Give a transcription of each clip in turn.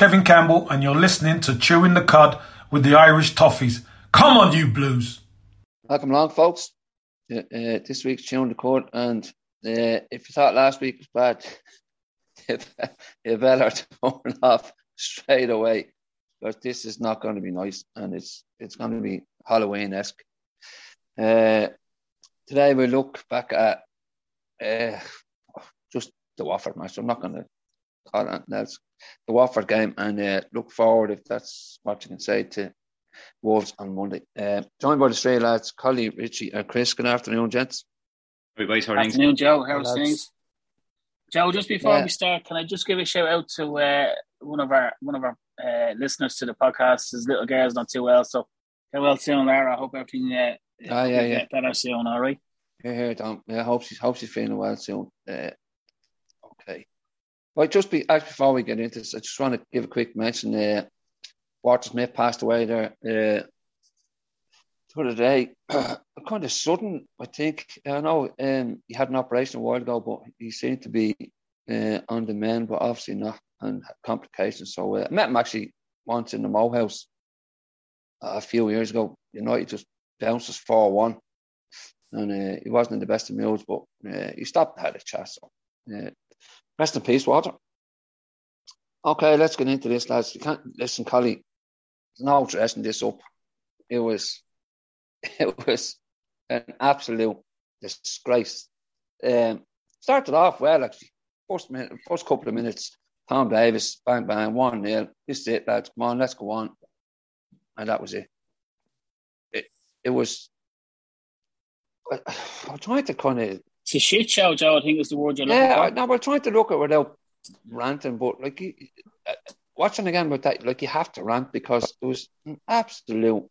Kevin Campbell, and you're listening to Chewing the Cud with the Irish Toffees. Come on, you Blues! Welcome along, folks. Uh, uh, this week's Chewing the Cud, and uh, if you thought last week was bad, you better turn off straight away because this is not going to be nice, and it's it's going to be Halloween esque. Uh, today we look back at uh, just the Wafford match. I'm not going to call it anything else. The Wafford game, and uh, look forward if that's what you can say to Wolves on Monday. Uh, joined by the three lads, Collie, Richie, and Chris. Good afternoon, gents. Everybody's Good afternoon, Joe. How's things? Joe, just before yeah. we start, can I just give a shout out to uh, one of our one of our uh, listeners to the podcast? His little girl's not too well, so get well soon, Lara. I hope everything uh, ah, yeah, yeah. better soon. All right. Yeah, here, Tom. Yeah, I hope she's hope she's feeling well soon. Uh, okay. Well, just be actually before we get into this, I just want to give a quick mention. Uh, Walter Smith passed away there uh, the other day. kind of sudden, I think. I know um, he had an operation a while ago, but he seemed to be uh, on the mend, but obviously not, and complications. So uh, I met him actually once in the Mo House uh, a few years ago. You know, he just bounced us 4 1. And uh, he wasn't in the best of moods, but uh, he stopped and had a chat. So, uh, rest in peace, Walter. Okay, let's get into this, lads. You can't listen, Collie. No dressing this up. It was, it was an absolute disgrace. Um, started off well, actually. First minute, first couple of minutes, Tom Davies, bang bang, one nil. This is it, lads. Come on, let's go on. And that was it. It, it was. I, I'm to kind of. It's a shit show, Joe. I think is the word you're yeah, looking for. no, we're trying to look at it without ranting, but like uh, watching again with that, like you have to rant because it was an absolute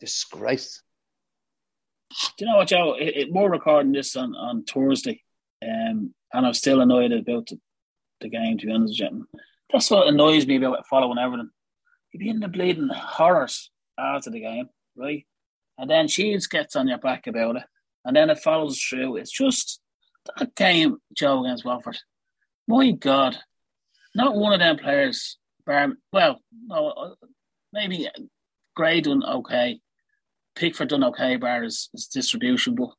disgrace. Do you know what, Joe? It, it, we're recording this on, on Thursday, um, and I'm still annoyed about the, the game, to be honest with you. That's what annoys me about following everything. You'd be in the bleeding horrors after the game, right? And then Shields gets on your back about it, and then it follows through. It's just that game, Joe, against Watford. My God, not one of them players, bar, well, no, maybe Gray done okay, Pickford done okay, bar his, his distribution, but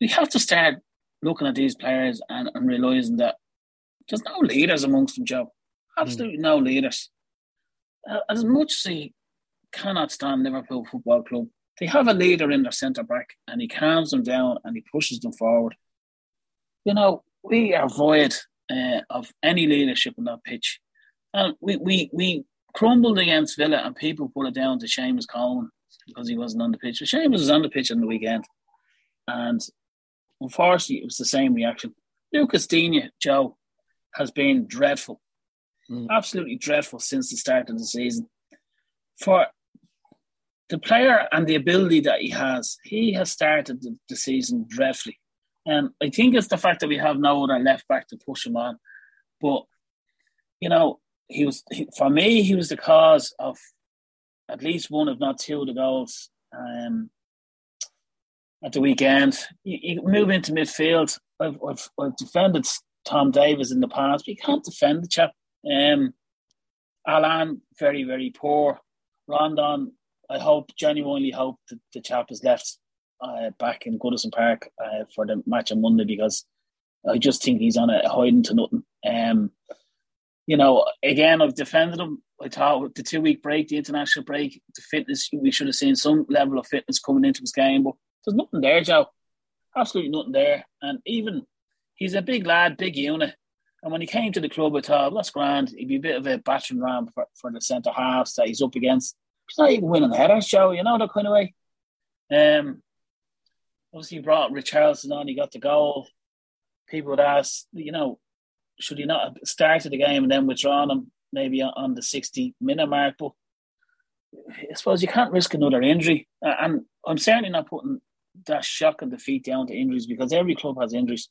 we have to start looking at these players and, and realizing that there's no leaders amongst them, Joe. Absolutely mm. no leaders. As much as he cannot stand Liverpool Football Club, they have a leader in their centre back and he calms them down and he pushes them forward. You know, we are void uh, of any leadership on that pitch. And we, we, we crumbled against Villa and people put it down to Seamus Coleman because he wasn't on the pitch. But Seamus was on the pitch on the weekend. And unfortunately, it was the same reaction. Lucas Digne, Joe, has been dreadful. Mm. Absolutely dreadful since the start of the season. For the player and the ability that he has, he has started the, the season dreadfully. And I think it's the fact that we have no other left back to push him on. But, you know, he was, he, for me, he was the cause of at least one, if not two, of the goals um, at the weekend. You, you move into midfield. I've, I've, I've, defended Tom Davies in the past, but you can't defend the chap. Um, Allan, very, very poor. Rondon, I hope, genuinely hope that the chap has left uh, back in Goodison Park uh, for the match on Monday because I just think he's on a hiding to nothing. Um, you know, again, I've defended him. I thought the two week break, the international break, the fitness, we should have seen some level of fitness coming into his game, but there's nothing there, Joe. Absolutely nothing there. And even he's a big lad, big unit. And when he came to the club, I thought, that's grand. He'd be a bit of a battering ram for, for the centre halves that he's up against. He's not even winning headers, Joe, you know, that kind of way. Um, obviously he brought Richarlison on, he got the goal. People would ask, you know, should he not have started the game and then withdrawn him maybe on the 60 minute mark? But I suppose you can't risk another injury. And I'm certainly not putting that shock and defeat down to injuries because every club has injuries.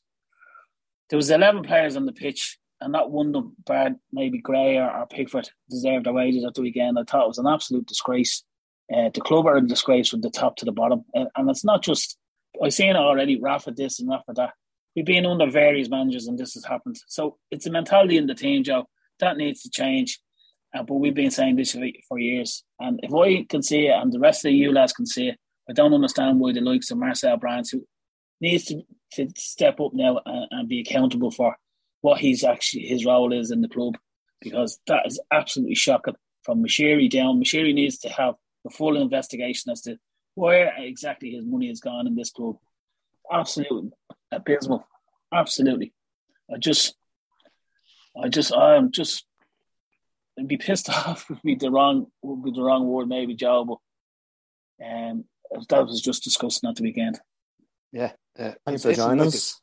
There was 11 players on the pitch and not one them, bad maybe Gray or, or Pickford, deserved their wages at the weekend. I thought it was an absolute disgrace. Uh, the club are a disgrace from the top to the bottom. Uh, and it's not just I've seen it already, Rafa this and Rafa that. We've been under various managers and this has happened. So it's a mentality in the team, Joe, that needs to change. Uh, but we've been saying this for, for years. And if I can see it and the rest of you lads can see it, I don't understand why the likes of Marcel Brands, who needs to, to step up now and, and be accountable for what he's actually his role is in the club, because that is absolutely shocking. From Moshiri down, Moshiri needs to have a full investigation as to where exactly his money has gone in this club. Absolutely abysmal. Absolutely. I just, I just, I'm just, I'd be pissed off would be the wrong, would be the wrong word, maybe, Joe, but um, that was just discussing at the weekend. Yeah. Uh, Thanks for joining us.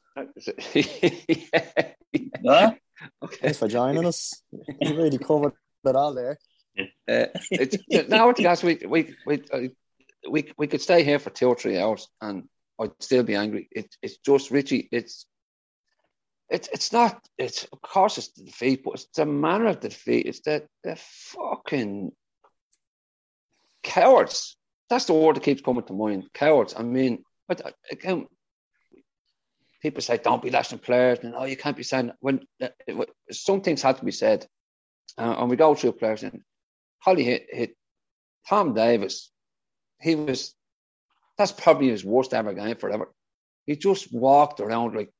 Yeah. Yeah? Okay. Thanks for joining us. You really covered it all there. Uh, it's, now, guys, we we we uh, we we could stay here for two or three hours, and I'd still be angry. It, it's just Richie. It's it's it's not. It's of course it's the defeat, but it's the manner of the defeat. It's the the fucking cowards. That's the word that keeps coming to mind. Cowards. I mean, but again, people say don't be lashing players, and oh, you can't be saying when uh, some things have to be said, uh, and we go through players. And Holly hit, hit Tom Davies. He was that's probably his worst ever game forever. He just walked around like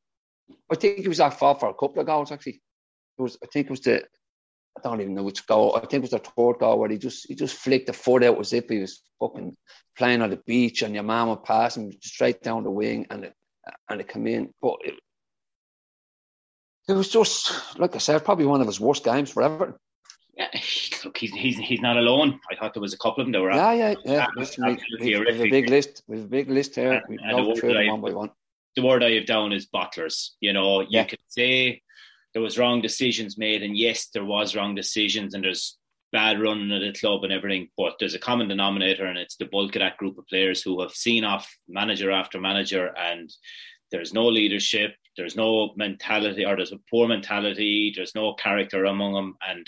I think he was at fault for a couple of goals actually. It was I think it was the I don't even know which goal. I think it was the third goal where he just he just flicked the foot out as if he was fucking playing on the beach and your mama would pass him straight down the wing and it and it came in. But it, it was just like I said, probably one of his worst games forever. Yeah, look, he's, he's he's not alone. I thought there was a couple of them that were yeah, yeah, yeah. Listen, we, we, have a big list. We have a big list here. We go through them one by one. The word I have down is bottlers. You know, you yeah. could say there was wrong decisions made, and yes, there was wrong decisions, and there's bad running at the club and everything. But there's a common denominator, and it's the bulk of that group of players who have seen off manager after manager, and there's no leadership, there's no mentality, or there's a poor mentality, there's no character among them, and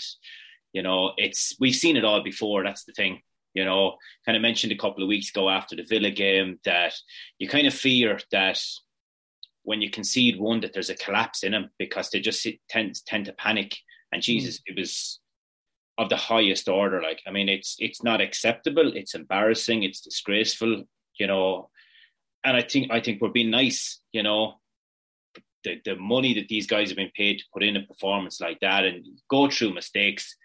you know, it's we've seen it all before. That's the thing. You know, kind of mentioned a couple of weeks ago after the Villa game that you kind of fear that when you concede one that there's a collapse in them because they just tend tend to panic. And Jesus, mm. it was of the highest order. Like, I mean, it's it's not acceptable. It's embarrassing. It's disgraceful. You know, and I think I think we're being nice. You know, the the money that these guys have been paid to put in a performance like that and go through mistakes,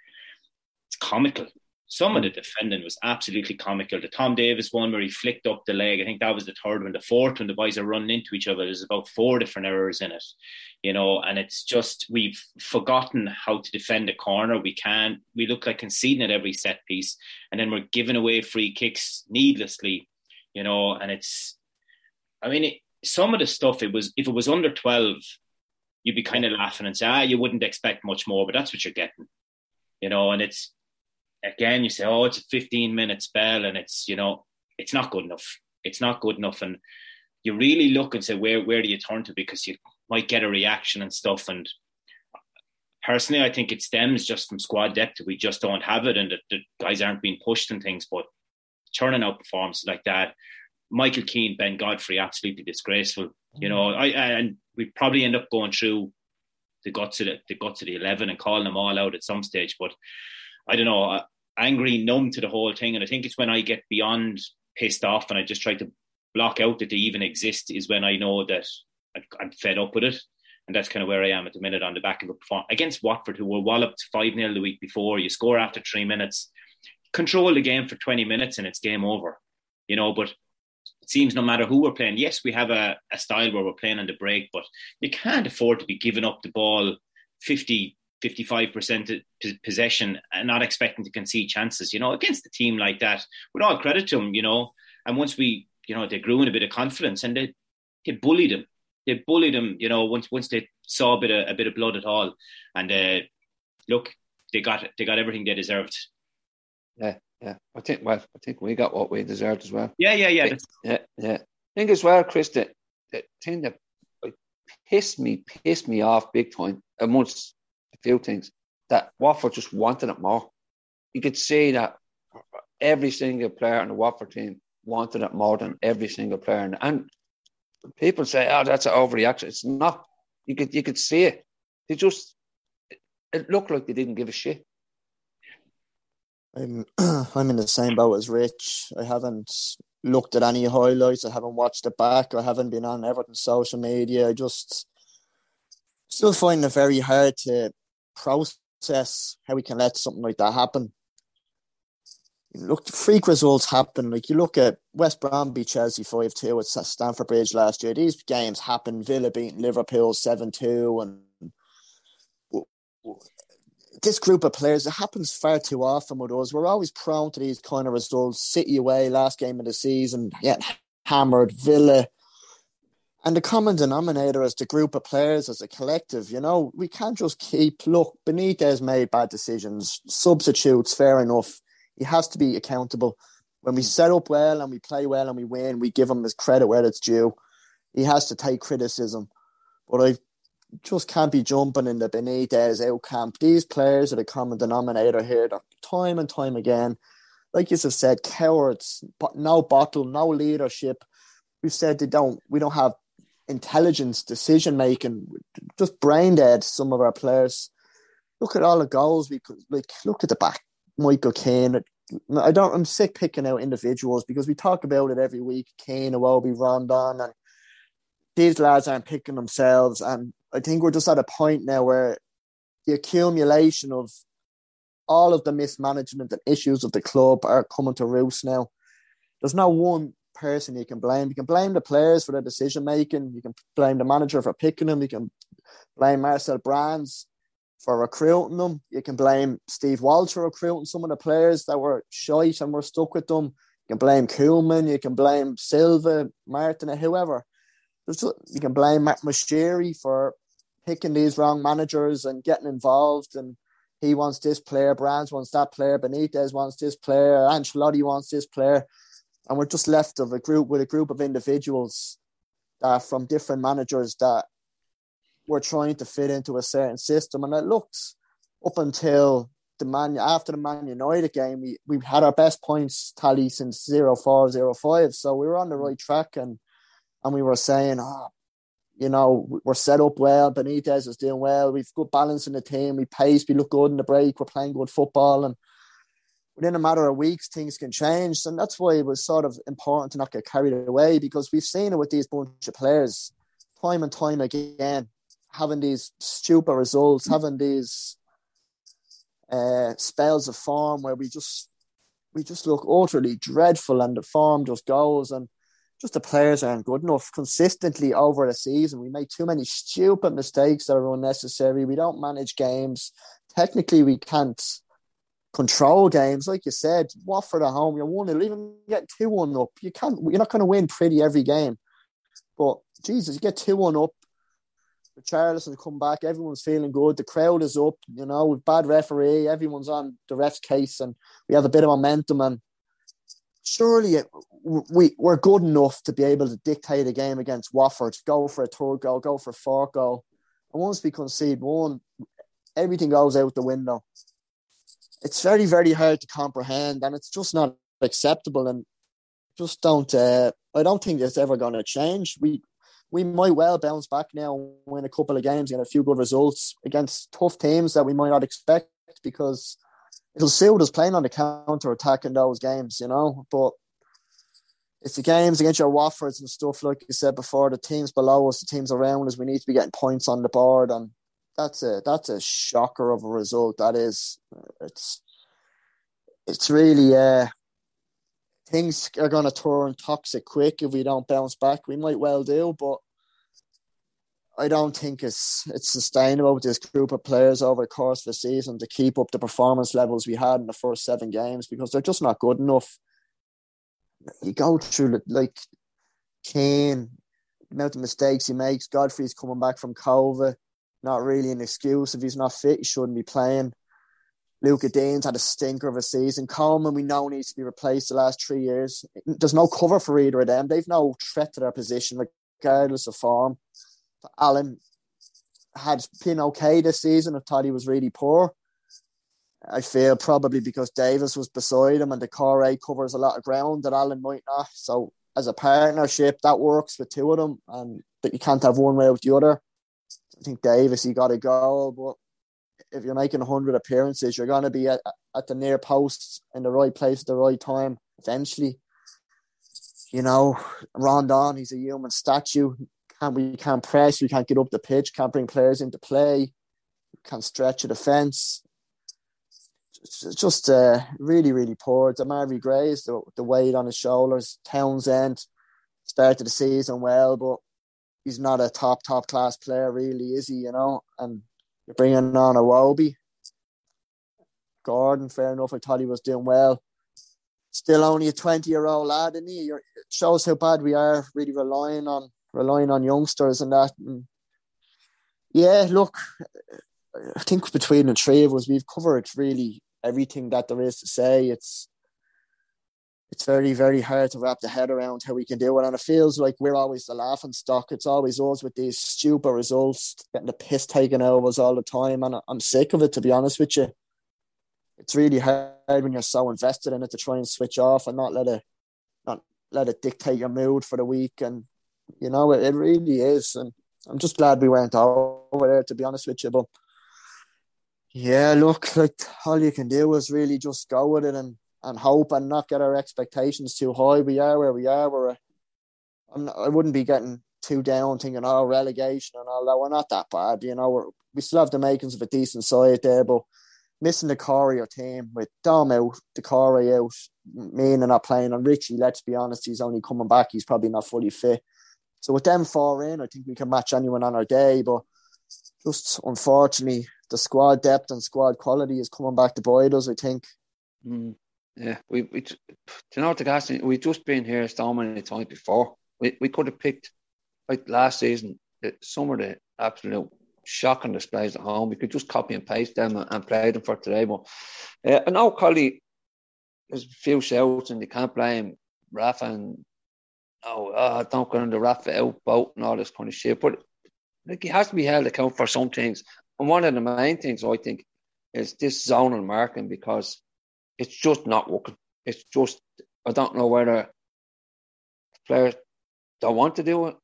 it's comical. Some of the defending was absolutely comical. The Tom Davies one where he flicked up the leg, I think that was the third one. The fourth one, the boys are running into each other. There's about four different errors in it, you know, and it's just we've forgotten how to defend a corner. We can't. We look like conceding at every set piece, and then we're giving away free kicks needlessly, you know. And it's, I mean, it, some of the stuff it was if it was under twelve, you'd be kind of laughing and say, ah, you wouldn't expect much more, but that's what you're getting, you know. And it's again, you say, oh, it's a 15 minute spell and it's, you know, it's not good enough. It's not good enough. And you really look and say, where, where do you turn to? Because you might get a reaction and stuff. And personally, I think it stems just from squad depth. That we just don't have it and the, the guys aren't being pushed and things, but turning out performances like that, Michael Keane, Ben Godfrey, absolutely disgraceful. You know, I, and we probably end up going through the guts of the, the guts of the eleven and calling them all out at some stage. But I don't know angry, numb to the whole thing. And I think it's when I get beyond pissed off and I just try to block out that they even exist is when I know that I'm fed up with it. And that's kind of where I am at the minute on the back of a performance against Watford, who were walloped 5 0 the week before. You score after three minutes, control the game for 20 minutes, and it's game over. You know, but it seems no matter who we're playing, yes, we have a, a style where we're playing on the break, but you can't afford to be giving up the ball 50, 55% possession and not expecting to concede chances, you know, against a team like that, with all credit to them, you know. And once we, you know, they grew in a bit of confidence and they, they bullied them. They bullied them, you know, once once they saw a bit of a bit of blood at all. And uh, look, they got they got everything they deserved. Yeah, yeah. I think well, I think we got what we deserved as well. Yeah, yeah, yeah. Yeah, yeah. I think as well, Chris, that the thing that pissed me, pissed me off big time amongst few things that Watford just wanted it more. You could see that every single player on the Watford team wanted it more than every single player. And people say, "Oh, that's an overreaction." It's not. You could you could see it. They just it looked like they didn't give a shit. I'm I'm in the same boat as Rich. I haven't looked at any highlights. I haven't watched it back. I haven't been on Everton social media. I just still find it very hard to process how we can let something like that happen. Look, freak results happen. Like you look at West Brom beat Chelsea five two at Stamford Bridge last year. These games happen. Villa beating Liverpool seven two, and this group of players, it happens far too often with us. We're always prone to these kind of results. City away, last game of the season, getting hammered, Villa. And the common denominator is the group of players as a collective. You know, we can't just keep, look, Benitez made bad decisions, substitutes, fair enough. He has to be accountable. When we hmm. set up well and we play well and we win, we give him his credit where it's due. He has to take criticism. But I just can't be jumping in the Benitez out camp. These players are the common denominator here. They're time and time again, like you have said, cowards, but no bottle, no leadership. We've said they don't. We don't have intelligence, decision making, just brain dead. Some of our players. Look at all the goals we could like. Look at the back, Michael Keane. I don't. I'm sick picking out individuals because we talk about it every week. Keane, Iwobi, Rondon, and these lads aren't picking themselves. And I think we're just at a point now where the accumulation of all of the mismanagement and issues of the club are coming to roost now. There's no one person you can blame. You can blame the players for their decision making. You can blame the manager for picking them. You can blame Marcel Brands for recruiting them. You can blame Steve Walsh for recruiting some of the players that were shite and were stuck with them. You can blame Koeman. You can blame Silva, Martin, or whoever you can blame Matt Moshiri for picking these wrong managers and getting involved and he wants this player, Brands wants that player, Benitez wants this player, Ancelotti wants this player. And we're just left of a group with a group of individuals that from different managers that were trying to fit into a certain system. And it looks up until the man after the Man United game, we, we had our best points tally since 04, 05. So we were on the right track and and we were saying, oh, you know, we're set up well. Benitez is doing well. We've good balance in the team. We pace. We look good in the break. We're playing good football. And within a matter of weeks, things can change. And that's why it was sort of important to not get carried away because we've seen it with these bunch of players time and time again, having these stupid results, having these uh, spells of form where we just we just look utterly dreadful and the form just goes and just the players aren't good enough consistently over the season. We make too many stupid mistakes that are unnecessary. We don't manage games. Technically, we can't control games. Like you said, Watford at home, you're one even get two one up. You can't. You're not going to win pretty every game. But Jesus, you get two one up. Richarlison come back. Everyone's feeling good. The crowd is up. You know, with bad referee, everyone's on the ref's case, and we have a bit of momentum. And surely we we're good enough to be able to dictate a game against Watford, go for a third goal, go for a fourth goal, and once we concede one, everything goes out the window. It's very very hard to comprehend, and it's just not acceptable. And just don't. Uh, I don't think it's ever going to change. We we might well bounce back now, win a couple of games, get a few good results against tough teams that we might not expect because it'll suit us playing on the counter attack in those games, you know. But it's the games against your Watfords and stuff, like you said before, the teams below us, the teams around us, we need to be getting points on the board, and that's a that's a shocker of a result. That is, it's it's really uh things are going to turn toxic quick if we don't bounce back. We might well do, but I don't think it's it's sustainable with this group of players over the course of the season to keep up the performance levels we had in the first seven games because they're just not good enough. You go through like Keane, the mistakes he makes. Godfrey's coming back from COVID, not really an excuse. If he's not fit, he shouldn't be playing. Lucas Digne's had a stinker of a season. Coleman, we know needs to be replaced the last three years. There's no cover for either of them. They've no threat to their position, regardless of form. Allan had been okay this season. I thought he was really poor. I feel probably because Davies was beside him and the core covers a lot of ground that Allan might not. So as a partnership, that works with two of them, and that you can't have one way with the other. I think Davies he got a goal, but if you're making 100 appearances, you're going to be at, at the near posts in the right place at the right time eventually. You know, Rondon, he's a human statue. Can't, we can't press, we can't get up the pitch, can't bring players into play, can't stretch a defence. Just uh, really, really poor. Demarai Gray's the, the weight on his shoulders. Townsend started the season well, but he's not a top, top class player, really, is he? You know, and you're bringing on Iwobi. Gordon, fair enough. I thought he was doing well. Still only a 20 year old lad, and he? It shows how bad we are really relying on relying on youngsters and that. And yeah, look, I think between the three of us, we've covered really everything that there is to say. It's it's very, very hard to wrap the head around how we can do it. And it feels like we're always the laughing stock. It's always us with these stupid results, getting the piss taken out of us all the time. And I'm sick of it, to be honest with you. It's really hard when you're so invested in it to try and switch off and not let it not let it dictate your mood for the week. And you know, it, it really is. And I'm just glad we went over there, to be honest with you. But yeah, look, like all you can do is really just go with it and and hope and not get our expectations too high. We are where we are. We're, not, I wouldn't be getting too down thinking, oh, relegation and all that. We're not that bad, you know. We still have the makings of a decent side there, but missing the Courier team with Dom out, Doucouré out, meaning not playing, and Richie, let's be honest, he's only coming back. He's probably not fully fit. So with them four in, I think we can match anyone on our day, but just unfortunately, the squad depth and squad quality is coming back to bite us, I think. Mm. Yeah, we, we you know what the guys we've just been here so many times before. We we could have picked like last season some of the absolute shocking displays at home. We could just copy and paste them and, and play them for today. But uh, I know Collie there's a few shouts and you can't blame Rafa and oh uh, don't go into Rafa out boat and all this kind of shit. But like he has to be held account for some things. And one of the main things I think is this zonal marking because it's just not working. It's just I don't know whether players don't want to do it,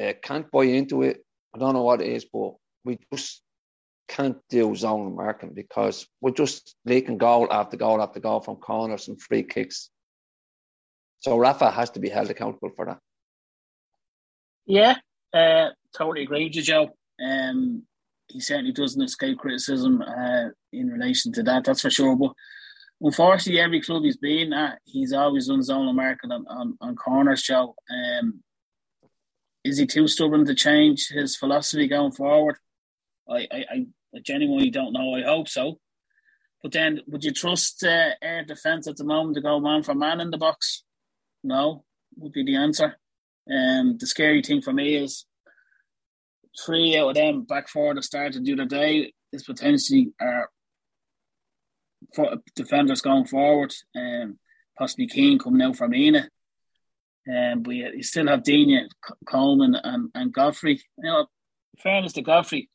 uh, can't buy into it. I don't know what it is, but we just can't do zone marking because we're just leaking goal after goal after goal from corners and free kicks. So Rafa has to be held accountable for that. Yeah, uh, totally agree with you, Joe. Um, he certainly doesn't escape criticism uh, in relation to that, that's for sure. But unfortunately, every club he's been at, he's always done zonal marking on, on, on corners, Joe. Um, is he too stubborn to change his philosophy going forward? I, I, I genuinely don't know. I hope so. But then, would you trust uh, air defence at the moment to go man for man in the box? No, would be the answer. Um, the scary thing for me is three out of them back four that started the day is potentially our for defenders going forward. Um, possibly Keane coming out from Mina. Um, but you still have Digne, Coleman, and, and Godfrey. You know, fairness to Godfrey,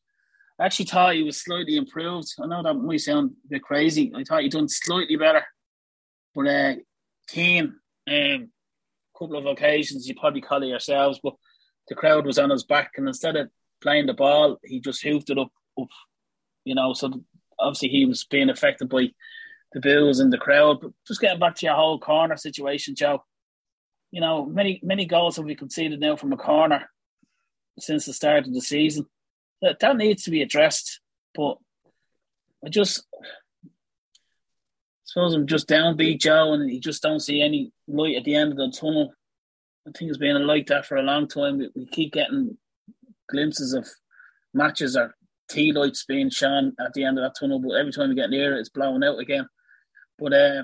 I actually thought he was slightly improved. I know that might sound a bit crazy. I thought he done slightly better. But uh, Keane, um, couple of occasions, you probably call it yourselves, but the crowd was on his back, and instead of playing the ball, he just hoofed it up, up. You know, so obviously he was being affected by the boos and the crowd. But just getting back to your whole corner situation, Joe. You know, many many goals have we conceded now from a corner since the start of the season. That that needs to be addressed. But I just I suppose I'm just downbeat Joe and you just don't see any light at the end of the tunnel. I think it's been like that for a long time. We keep getting glimpses of matches or tea lights being shone at the end of that tunnel, but every time we get near it, it's blowing out again. But uh,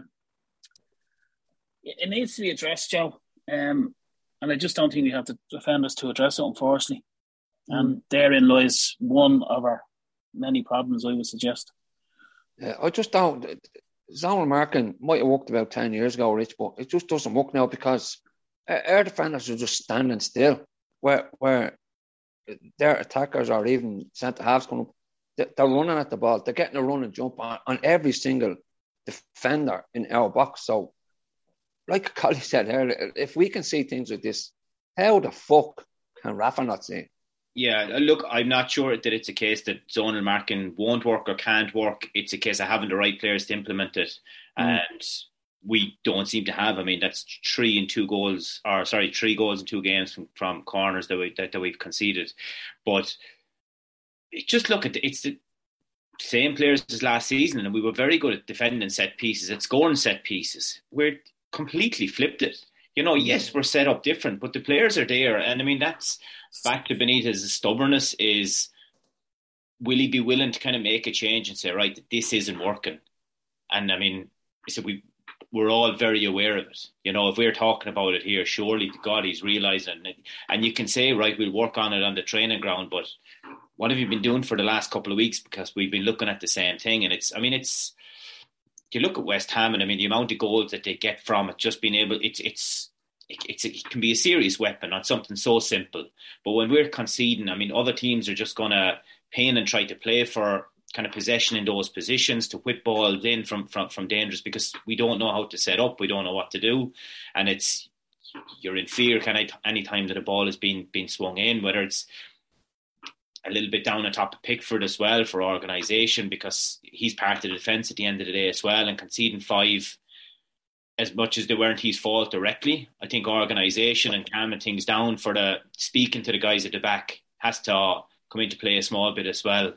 it needs to be addressed, Joe. Um, and I just don't think we have the defenders to address it, unfortunately. Mm. And therein lies one of our many problems, I would suggest. Yeah, I just don't. Zonal marking might have worked about 10 years ago, Rich, but it just doesn't work now because our defenders are just standing still. Where, where their attackers or even centre halves coming up, they're running at the ball. They're getting a run and jump on, on every single defender in our box. So, like Collie said earlier, if we can see things like this, how the fuck can Rafa not see? Yeah, uh, look, I'm not sure that it's a case that zonal marking won't work or can't work. It's a case of having the right players to implement it, mm. and we don't seem to have. I mean, that's three and two goals, or sorry, three goals in two games from, from corners that we that, that we've conceded. But just look at it's the same players as last season, and we were very good at defending set pieces, at scoring set pieces. We're completely flipped it. You know, yes, mm. we're set up different, but the players are there, and I mean that's back to Benitez's stubbornness. Is will he be willing to kind of make a change and say, right, this isn't working? And I mean, so we we're all very aware of it. You know, if we're talking about it here, surely God, he's realizing it. And you can say, right, we'll work on it on the training ground, but what have you been doing for the last couple of weeks? Because we've been looking at the same thing. And it's, I mean, it's, you look at West Ham and I mean, the amount of goals that they get from it, just being able, it's, it's, it, it can be a serious weapon on something so simple. But when we're conceding, I mean, other teams are just going to pain and try to play for kind of possession in those positions to whip balls in from, from, from dangerous because we don't know how to set up, we don't know what to do. And it's, you're in fear kind of any time that a ball is being, being swung in, whether it's, a little bit down on top of Pickford as well for organisation because he's part of the defence at the end of the day as well and conceding five as much as they weren't his fault directly. I think organisation and calming things down for the speaking to the guys at the back has to come into play a small bit as well.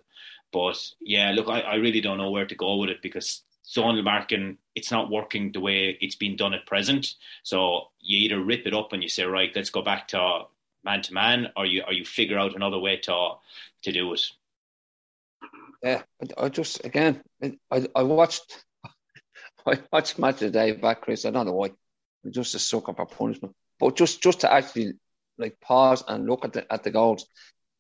But yeah, look, I, I really don't know where to go with it because zonal marking it's not working the way it's been done at present. So you either rip it up and you say, right, let's go back to man to man, or you or you figure out another way to to do it. Yeah, I just again, I I watched I watched match today back, Chris. I don't know why, I'm just a sucker for punishment, but just just to actually like pause and look at the at the goals,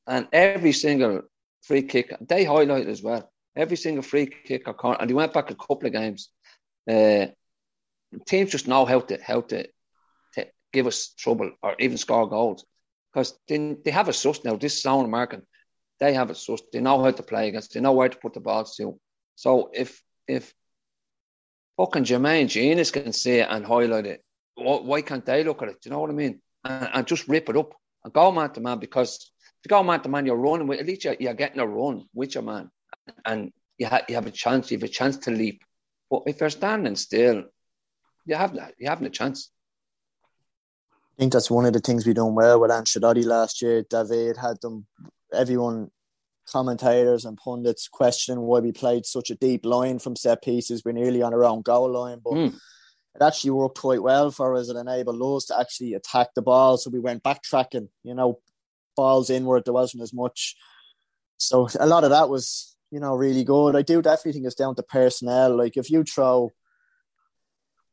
and every single free kick they highlight as well. Every single free kick or corner, and he went back a couple of games. Uh, teams just know how to how to, to give us trouble or even score goals because they, they have a sus now. This zonal marking, they have a sus. They know how to play against. They know where to put the balls to. So if if fucking Jermaine Jenas can see it and highlight it, why can't they look at it? Do you know what I mean? And, and just rip it up and go man to man because you go man to man, you're running with at least you're, you're getting a run with your man, and you have you have a chance. You have a chance to leap. But if you're standing still, you have that, you haven't a chance. I think that's one of the things we done well with Ancelotti last year. David had them, everyone, commentators and pundits questioning why we played such a deep line from set pieces. We're nearly on our own goal line, but mm. it actually worked quite well for us. It enabled us to actually attack the ball. So we went backtracking, you know, balls inward. There wasn't as much. So a lot of that was, you know, really good. I do definitely think it's down to personnel. Like if you throw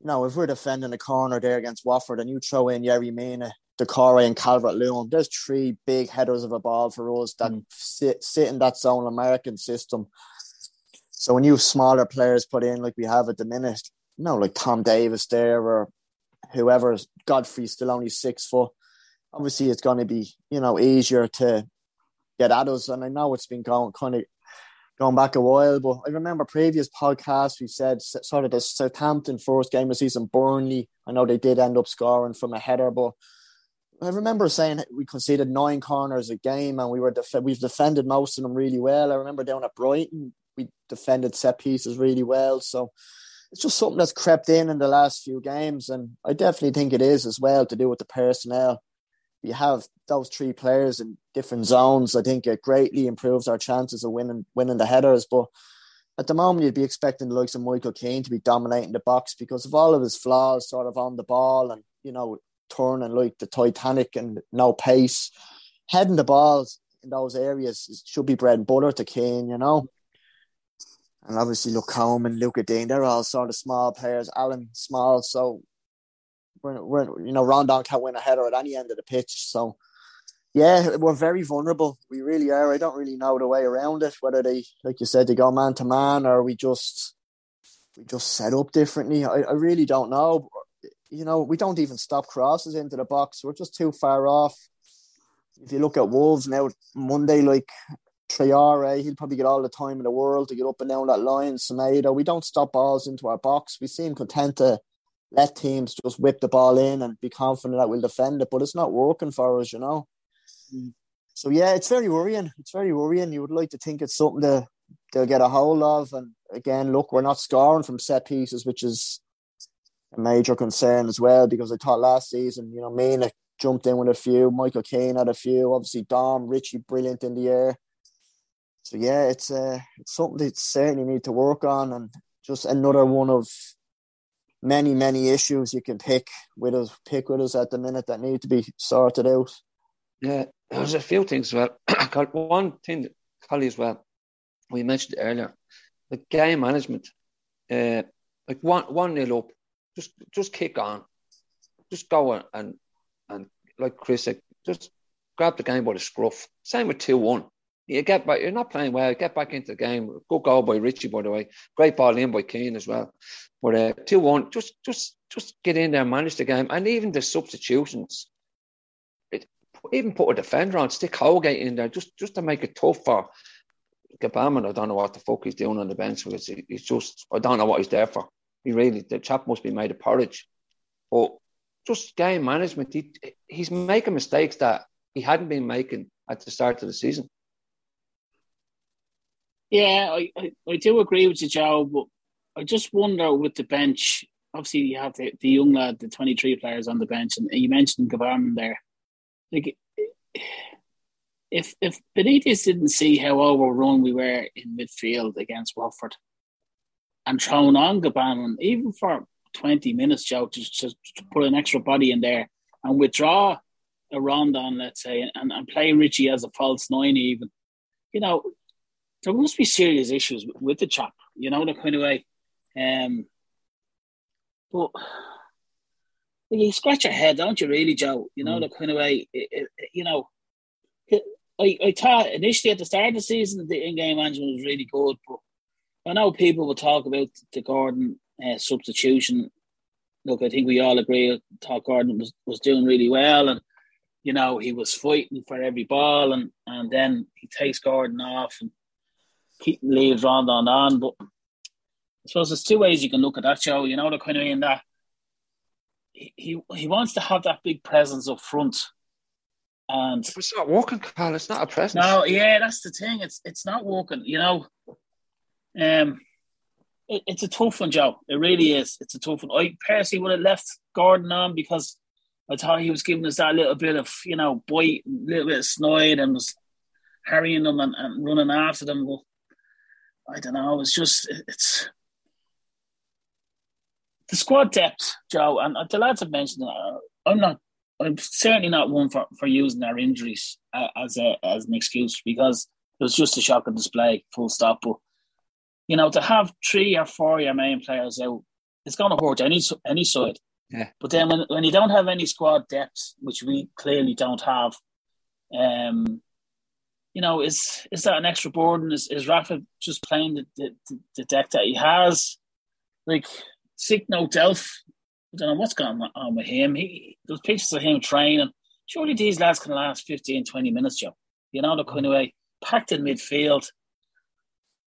you know, if we're defending a corner there against Watford and you throw in Yerry Mina, Doucouré and Calvert Lewin, there's three big headers of a ball for us that mm. sit, sit in that zonal marking system. So when you have smaller players put in like we have at the minute, you know, like Tom Davies there or whoever, Godfrey's still only six foot. Obviously, it's going to be, you know, easier to get at us. And I know it's been going kind of going back a while, but I remember previous podcasts we said sort of the Southampton first game of season, Burnley. I know they did end up scoring from a header, but I remember saying we conceded nine corners a game, and we were def- we've defended most of them really well. I remember down at Brighton, we defended set pieces really well. So it's just something that's crept in in the last few games, and I definitely think it is as well to do with the personnel you have those three players in different zones, I think it greatly improves our chances of winning winning the headers. But at the moment, you'd be expecting the likes of Michael Keane to be dominating the box because of all of his flaws, sort of on the ball, and you know, turning like the Titanic and no pace, heading the balls in those areas should be bread and butter to Keane, you know. And obviously, look, Coleman, Lucas Digne, they're all sort of small players. Allan Small, so we're, we're you know Rondon can't win a header at any end of the pitch. So yeah, we're very vulnerable. We really are. I don't really know the way around it. Whether they, like you said, they go man to man or we just we just set up differently. I, I really don't know. You know, we don't even stop crosses into the box. We're just too far off. If you look at Wolves now, Monday, like Traore, he'll probably get all the time in the world to get up and down that line. Semedo, we don't stop balls into our box. We seem content to let teams just whip the ball in and be confident that we'll defend it. But it's not working for us, you know. so yeah, it's very worrying. It's very worrying. You would like to think it's something to they'll get a hold of. And again, look, we're not scoring from set pieces, which is a major concern as well. Because I thought last season, you know, Mina jumped in with a few, Michael Keane had a few, obviously Dom, Richie, brilliant in the air. So yeah, it's uh, it's something that certainly need to work on, and just another one of many many issues you can pick with us pick with us at the minute that need to be sorted out. Yeah, there's a few things well. One thing, Collie, as well, we mentioned earlier, the game management. Uh, like one one nil up, just just kick on, just go and and like Chris said, just grab the game by the scruff. Same with two one. You get back. You're not playing well. Get back into the game. Good goal by Richie, by the way. Great ball in by Keane as well. But uh, two one, just just just get in there, manage the game, and even the substitutions. It, even put a defender on, stick Holgate in there, just just to make it tough for Gbamin. I don't know what the fuck he's doing on the bench because he's just I don't know what he's there for. He really the chap must be made of porridge. But just game management, he he's making mistakes that he hadn't been making at the start of the season. Yeah, I, I, I do agree with you, Joe, but I just wonder with the bench. Obviously, you have the, the young lad, the 23 players on the bench, and you mentioned Gbamin there. Like, if if Benitez didn't see how overrun we were in midfield against Watford and thrown on Gbamin, even for 20 minutes, Joe, to, to, to, put an extra body in there and withdraw a Rondon, let's say, and, and play Richie as a false nine, even, you know, there must be serious issues with the chap, you know, the kind of way. Um, but you scratch your head, don't you, really, Joe? You know, mm. the kind of way, it, it, you know, I, I thought initially at the start of the season, the in game management was really good, but I know people will talk about the Gordon uh, substitution. Look, I think we all agree Todd Gordon was, was doing really well and you know, he was fighting for every ball and, and then he takes Gordon off and keep leaves Rondon on. But I suppose there's two ways you can look at that show. You know, the kind of in that he, he wants to have that big presence up front. And it's not walking, Carl. It's not a presence. No, yeah, that's the thing. It's it's not walking. You know, um, it, it's a tough one, Joe. It really is. It's a tough one. I personally would have left Gordon on because I thought he was giving us that little bit of you know bite, a little bit of snide, and was harrying them and, and running after them. But I don't know. It's just it's the squad depth, Joe, and the lads have mentioned. Uh, I'm not. I'm certainly not one for, for using our injuries uh, as a as an excuse because it was just a shocking display, full stop. But you know, to have three or four of your main players out, it's going to hurt any any side. Yeah. But then when when you don't have any squad depth, which we clearly don't have, um, you know, is is that an extra burden? Is is Rafa just playing the, the, the deck that he has? Like, sick no Delph. I don't know what's going on with him. He those pictures of him training. Surely these lads can last 15, 20 minutes, Joe. You know, the kind of packed in midfield.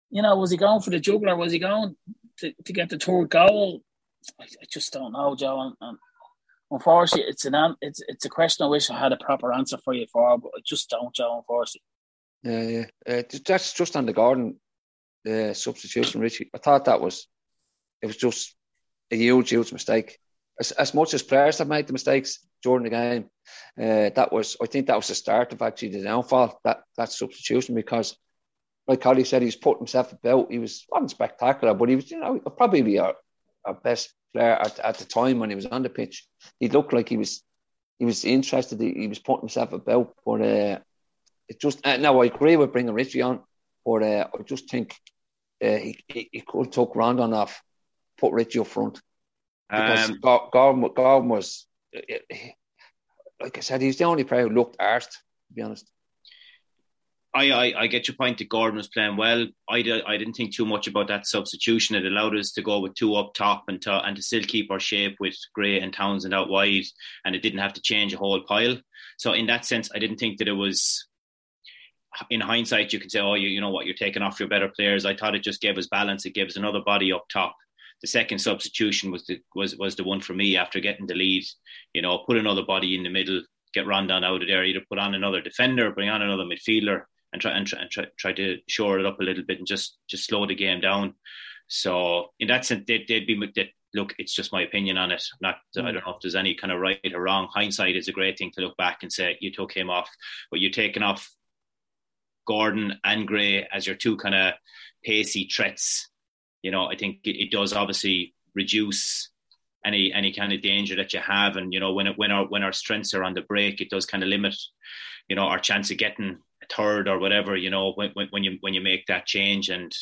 You know, was he going for the juggler? Was he going to, to get the third goal? I, I just don't know, Joe. And, and unfortunately, it's an it's it's a question I wish I had a proper answer for you for, but I just don't, Joe. Unfortunately. Yeah, yeah. Uh, that's just on the Gordon uh, substitution, Richie. I thought that was it was just a huge, huge mistake. As, as much as players have made the mistakes during the game, uh, that was I think that was the start of actually the downfall that that substitution because, like Collie said, he's put himself about. He was wasn't spectacular, but he was you know probably our, our best player at, at the time when he was on the pitch. He looked like he was he was interested. He, he was putting himself about, but uh, it just uh, now I agree with bringing Richie on, but uh, I just think uh, he, he, he could took Rondon off, put Richie up front because um, Gordon, Gordon was uh, like I said, he's the only player who looked arsed, to be honest. I, I, I, get your point that Gordon was playing well. I, I didn't think too much about that substitution. It allowed us to go with two up top and to, and to still keep our shape with Gray and Townsend out wide, and it didn't have to change a whole pile. So in that sense, I didn't think that it was in hindsight, you could say, oh, you, you know what, you're taking off your better players. I thought it just gave us balance. It gives another body up top. The second substitution was the was was the one for me after getting the lead. You know, put another body in the middle, get Rondon out of there, either put on another defender, bring on another midfielder, and try and try, and try, try to shore it up a little bit and just just slow the game down. So in that sense, they'd, they'd be they, look. It's just my opinion on it. Not mm. I don't know if there's any kind of right or wrong. Hindsight is a great thing to look back and say you took him off, but you're taking off Gordon and Gray as your two kind of pacey threats. You know, I think it, it does obviously reduce any any kind of danger that you have. And you know, when it, when our when our strengths are on the break, it does kind of limit, you know, our chance of getting a third or whatever. You know, when when, when you when you make that change. And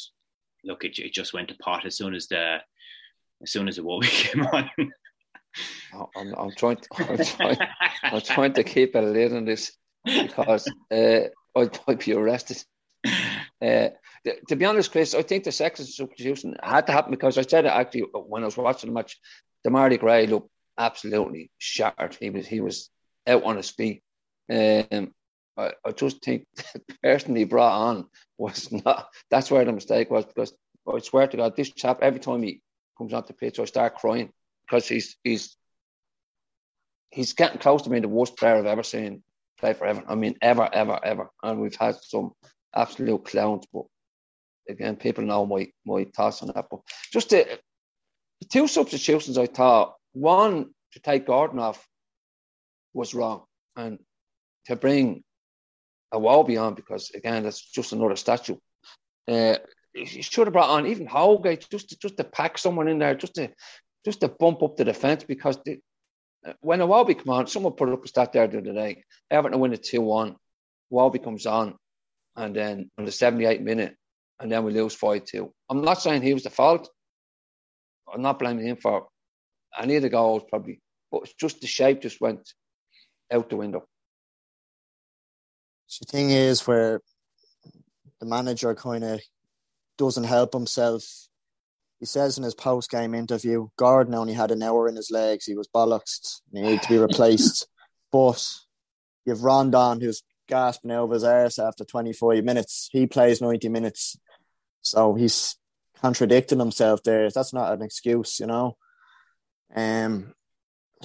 look, it, it just went to pot as soon as the as soon as the Iwobi came on. I'm, I'm trying. To, I'm trying. I'm trying to keep a lid on this because uh, I might be arrested. Uh, to be honest, Chris, I think the second substitution had to happen because I said it actually when I was watching the match. Demarai Gray looked absolutely shattered. He was he was out on his feet. Um, I, I just think the person he brought on was not. That's where the mistake was because I swear to God, this chap every time he comes onto the pitch, I start crying because he's he's he's getting close to being the worst player I've ever seen play for Everton. I mean, ever, ever, ever. And we've had some absolute clowns, but again, people know my my thoughts on that. But just the, the two substitutions, I thought one to take Gordon off was wrong, and to bring Iwobi on because again, that's just another statue. Uh, you should have brought on even Holgate just to, just to pack someone in there, just to just to bump up the defence because when Iwobi come on, someone put up a stat there the other day. Everton win it two one. Iwobi comes on, and then on the 78th minute, and then we lose 5 2. I'm not saying he was the fault. I'm not blaming him for any of the goals, probably, but it's just the shape just went out the window. So The thing is, where the manager kind of doesn't help himself. He says in his post game interview, Gordon only had an hour in his legs. He was bollocksed. He needed to be replaced. but you've Rondon, who's gasping over his arse after 25 minutes. He plays 90 minutes. So he's contradicting himself there. That's not an excuse, you know. Um,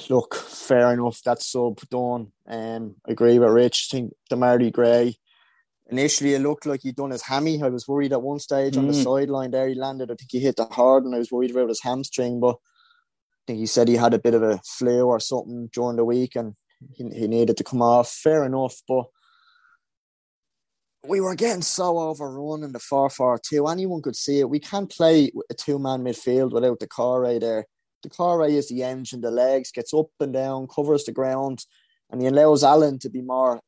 look, fair enough. That's sub done. Um, I agree with Rich. I think Demarai Gray. Initially, it looked like he'd done his hammy. I was worried at one stage mm. on the mm. sideline there. He landed. I think he hit the hard, and I was worried about his hamstring. But I think he said he had a bit of a flu or something during the week, and he, he needed to come off. Fair enough, but we were getting so overrun in the 4 4 2. Anyone could see it. We can't play a two man midfield without Doucouré there. Doucouré is the engine, the legs, gets up and down, covers the ground, and he allows Allan to be more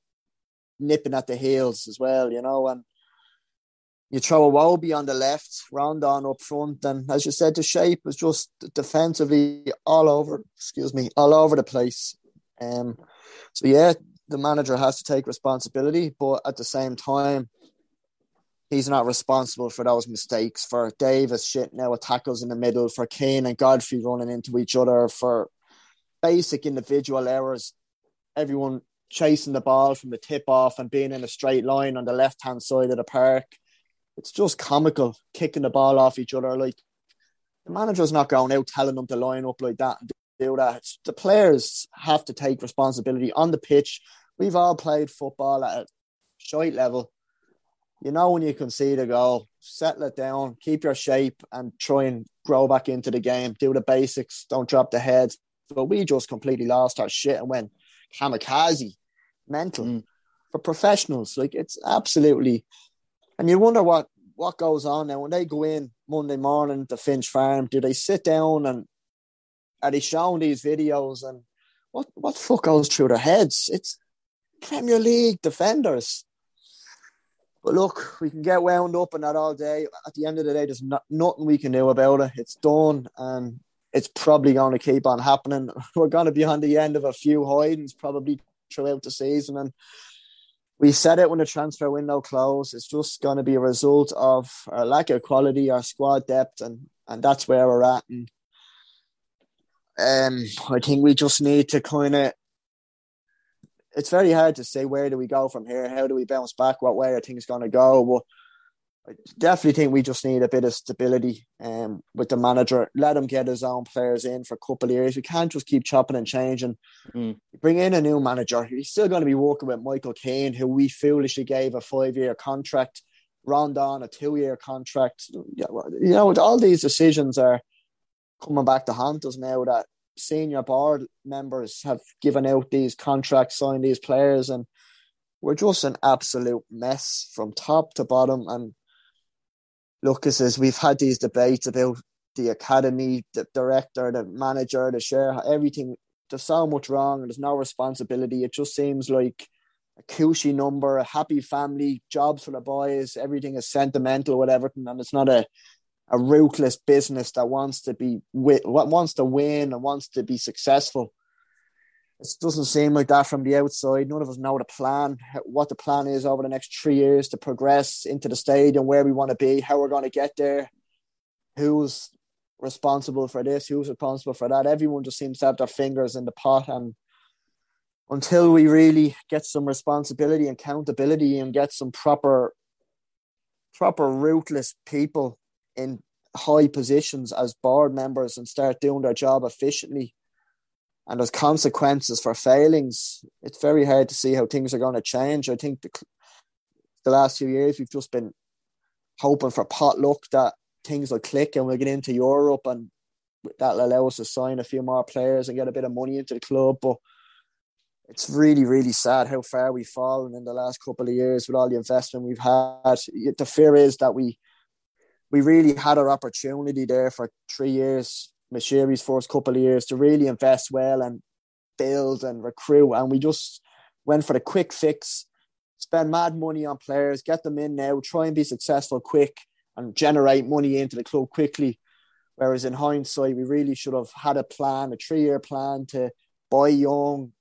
nipping at the heels as well, you know. And you throw Iwobi on the left, Rondon up front, and as you said, the shape was just defensively all over, excuse me, all over the place. Um, so yeah, the manager has to take responsibility, but at the same time, he's not responsible for those mistakes. For Davies shitting out tackles in the middle, for Keane and Godfrey running into each other, for basic individual errors, everyone chasing the ball from the tip off and being in a straight line on the left hand side of the park. It's just comical, kicking the ball off each other. Like the manager's not going out telling them to line up like that and do that. The players have to take responsibility on the pitch we've all played football at a shite level. You know when you concede a goal, settle it down, keep your shape, and try and grow back into the game. Do the basics, don't drop the heads. But we just completely lost our shit and went kamikaze, mental mm. for professionals. Like it's absolutely, and you wonder what what goes on now when they go in Monday morning to Finch Farm. Do they sit down and are they showing these videos and what what fuck goes through their heads? It's Premier League defenders. But look, we can get wound up in that all day. At the end of the day, there's not, nothing we can do about it. It's done, and it's probably going to keep on happening. We're going to be on the end of a few hidings probably throughout the season, and we said it when the transfer window closed. It's just going to be a result of our lack of quality, our squad depth, and and that's where we're at. And um, I think we just need to kind of it's very hard to say where do we go from here. How do we bounce back? What way are things going to go? But I definitely think we just need a bit of stability um, with the manager. Let him get his own players in for a couple of years. We can't just keep chopping and changing. Mm. Bring in a new manager. He's still going to be working with Michael Keane, who we foolishly gave a five year contract, Rondon a two year contract. You know, all these decisions are coming back to haunt us now that senior board members have given out these contracts, signed these players, and we're just an absolute mess from top to bottom. And Lucas says we've had these debates about the academy, the director, the manager, the share, everything. There's so much wrong and there's no responsibility. It just seems like a cushy number, a happy family, jobs for the boys, everything is sentimental, whatever, and it's not a a ruthless business that wants to be wants to win and wants to be successful. It doesn't seem like that from the outside. None of us know the plan, what the plan is over the next three years to progress into the stadium, where we want to be, how we're going to get there, who's responsible for this, who's responsible for that. Everyone just seems to have their fingers in the pot. And until we really get some responsibility and accountability and get some proper, proper ruthless people in high positions as board members and start doing their job efficiently and there's consequences for failings, it's very hard to see how things are going to change. I think the, the last few years we've just been hoping for potluck that things will click and we'll get into Europe and that'll allow us to sign a few more players and get a bit of money into the club. But it's really, really sad how far we've fallen in the last couple of years with all the investment we've had. The fear is that we we really had our opportunity there for three years Moshiri's first couple of years to really invest well and build and recruit. And we just went for the quick fix, spend mad money on players, get them in now, try and be successful quick and generate money into the club quickly. Whereas in hindsight, we really should have had a plan, a three year plan to buy young,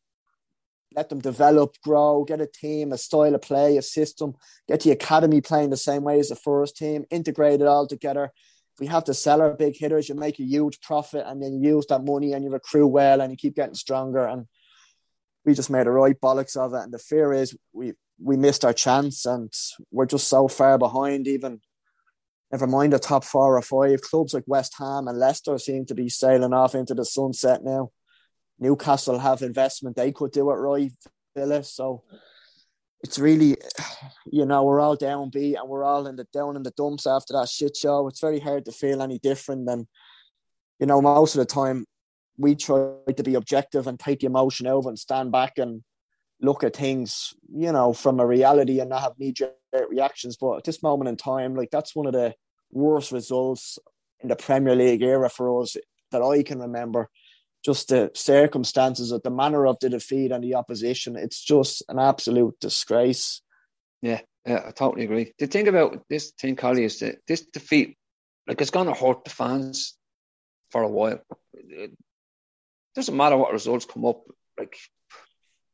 let them develop, grow, get a team, a style of play, a system, get the academy playing the same way as the first team, integrate it all together, we have to sell our big hitters, you make a huge profit and then you use that money and you recruit well and you keep getting stronger. And we just made a right bollocks of it. And the fear is we we missed our chance and we're just so far behind even never mind the top four or five clubs like West Ham and Leicester seem to be sailing off into the sunset now. Newcastle have investment, they could do it right, Villa. So it's really, you know, we're all down beat and we're all in the down in the dumps after that shit show. It's very hard to feel any different than, you know, most of the time we try to be objective and take the emotion over and stand back and look at things, you know, from a reality and not have knee jerk reactions. But at this moment in time, like that's one of the worst results in the Premier League era for us that I can remember just the circumstances of the manner of the defeat and the opposition. It's just an absolute disgrace. Yeah, yeah, I totally agree. The thing about this thing, Collie, is that this defeat, like, it's going to hurt the fans for a while. It doesn't matter what results come up. Like,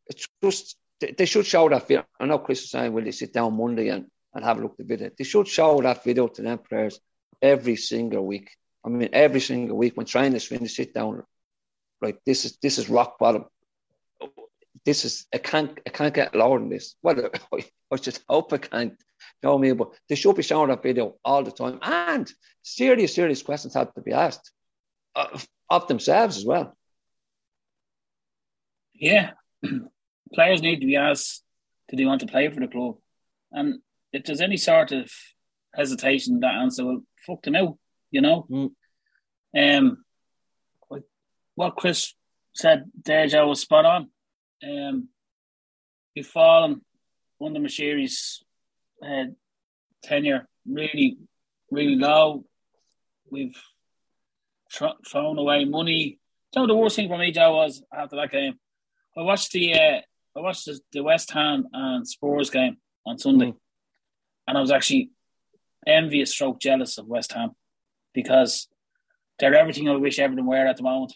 it's just they should show that video. I know Chris was saying, "Will they sit down Monday and, and have a look at the video?" They should show that video to them players every single week. I mean, every single week when trainers finish, sit down right? This is this is rock bottom. This is I can't I can't get lower than this. Well, I just hope I can't. You know what I mean? But they should be showing that video all the time, and serious serious questions have to be asked of, of themselves as well. Yeah, players need to be asked, do they want to play for the club? And if there's any sort of hesitation, that answer, will fuck them out, you know. Mm. Um, what Chris said Joe, was spot on. Um, we've fallen under Moshiri's uh, tenure really, really low. We've tr- thrown away money. So the worst thing for me, Joe, was after that game, I watched the uh, I watched the, the, West Ham and Spurs game on Sunday, mm. and I was actually envious, stroke jealous of West Ham because they're everything I wish everyone were at the moment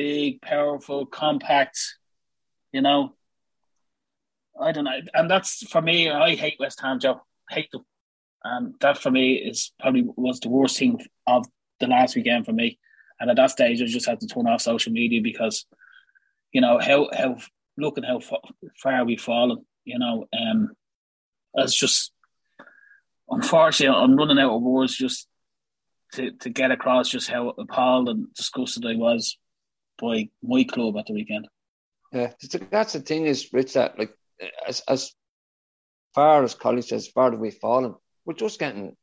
big, powerful, compact. You know, I don't know, and that's for me. I hate West Ham, Joe. hate them, and that for me is probably was the worst thing of the last weekend for me. And at that stage, I just had to turn off social media because, you know, how how looking how far we've fallen. You know, um, it's just unfortunately, I'm running out of words just to, to get across just how appalled and disgusted I was by my club at the weekend. Yeah, that's the thing is, Rich, that like as as far as college, as far as we've fallen, we're just getting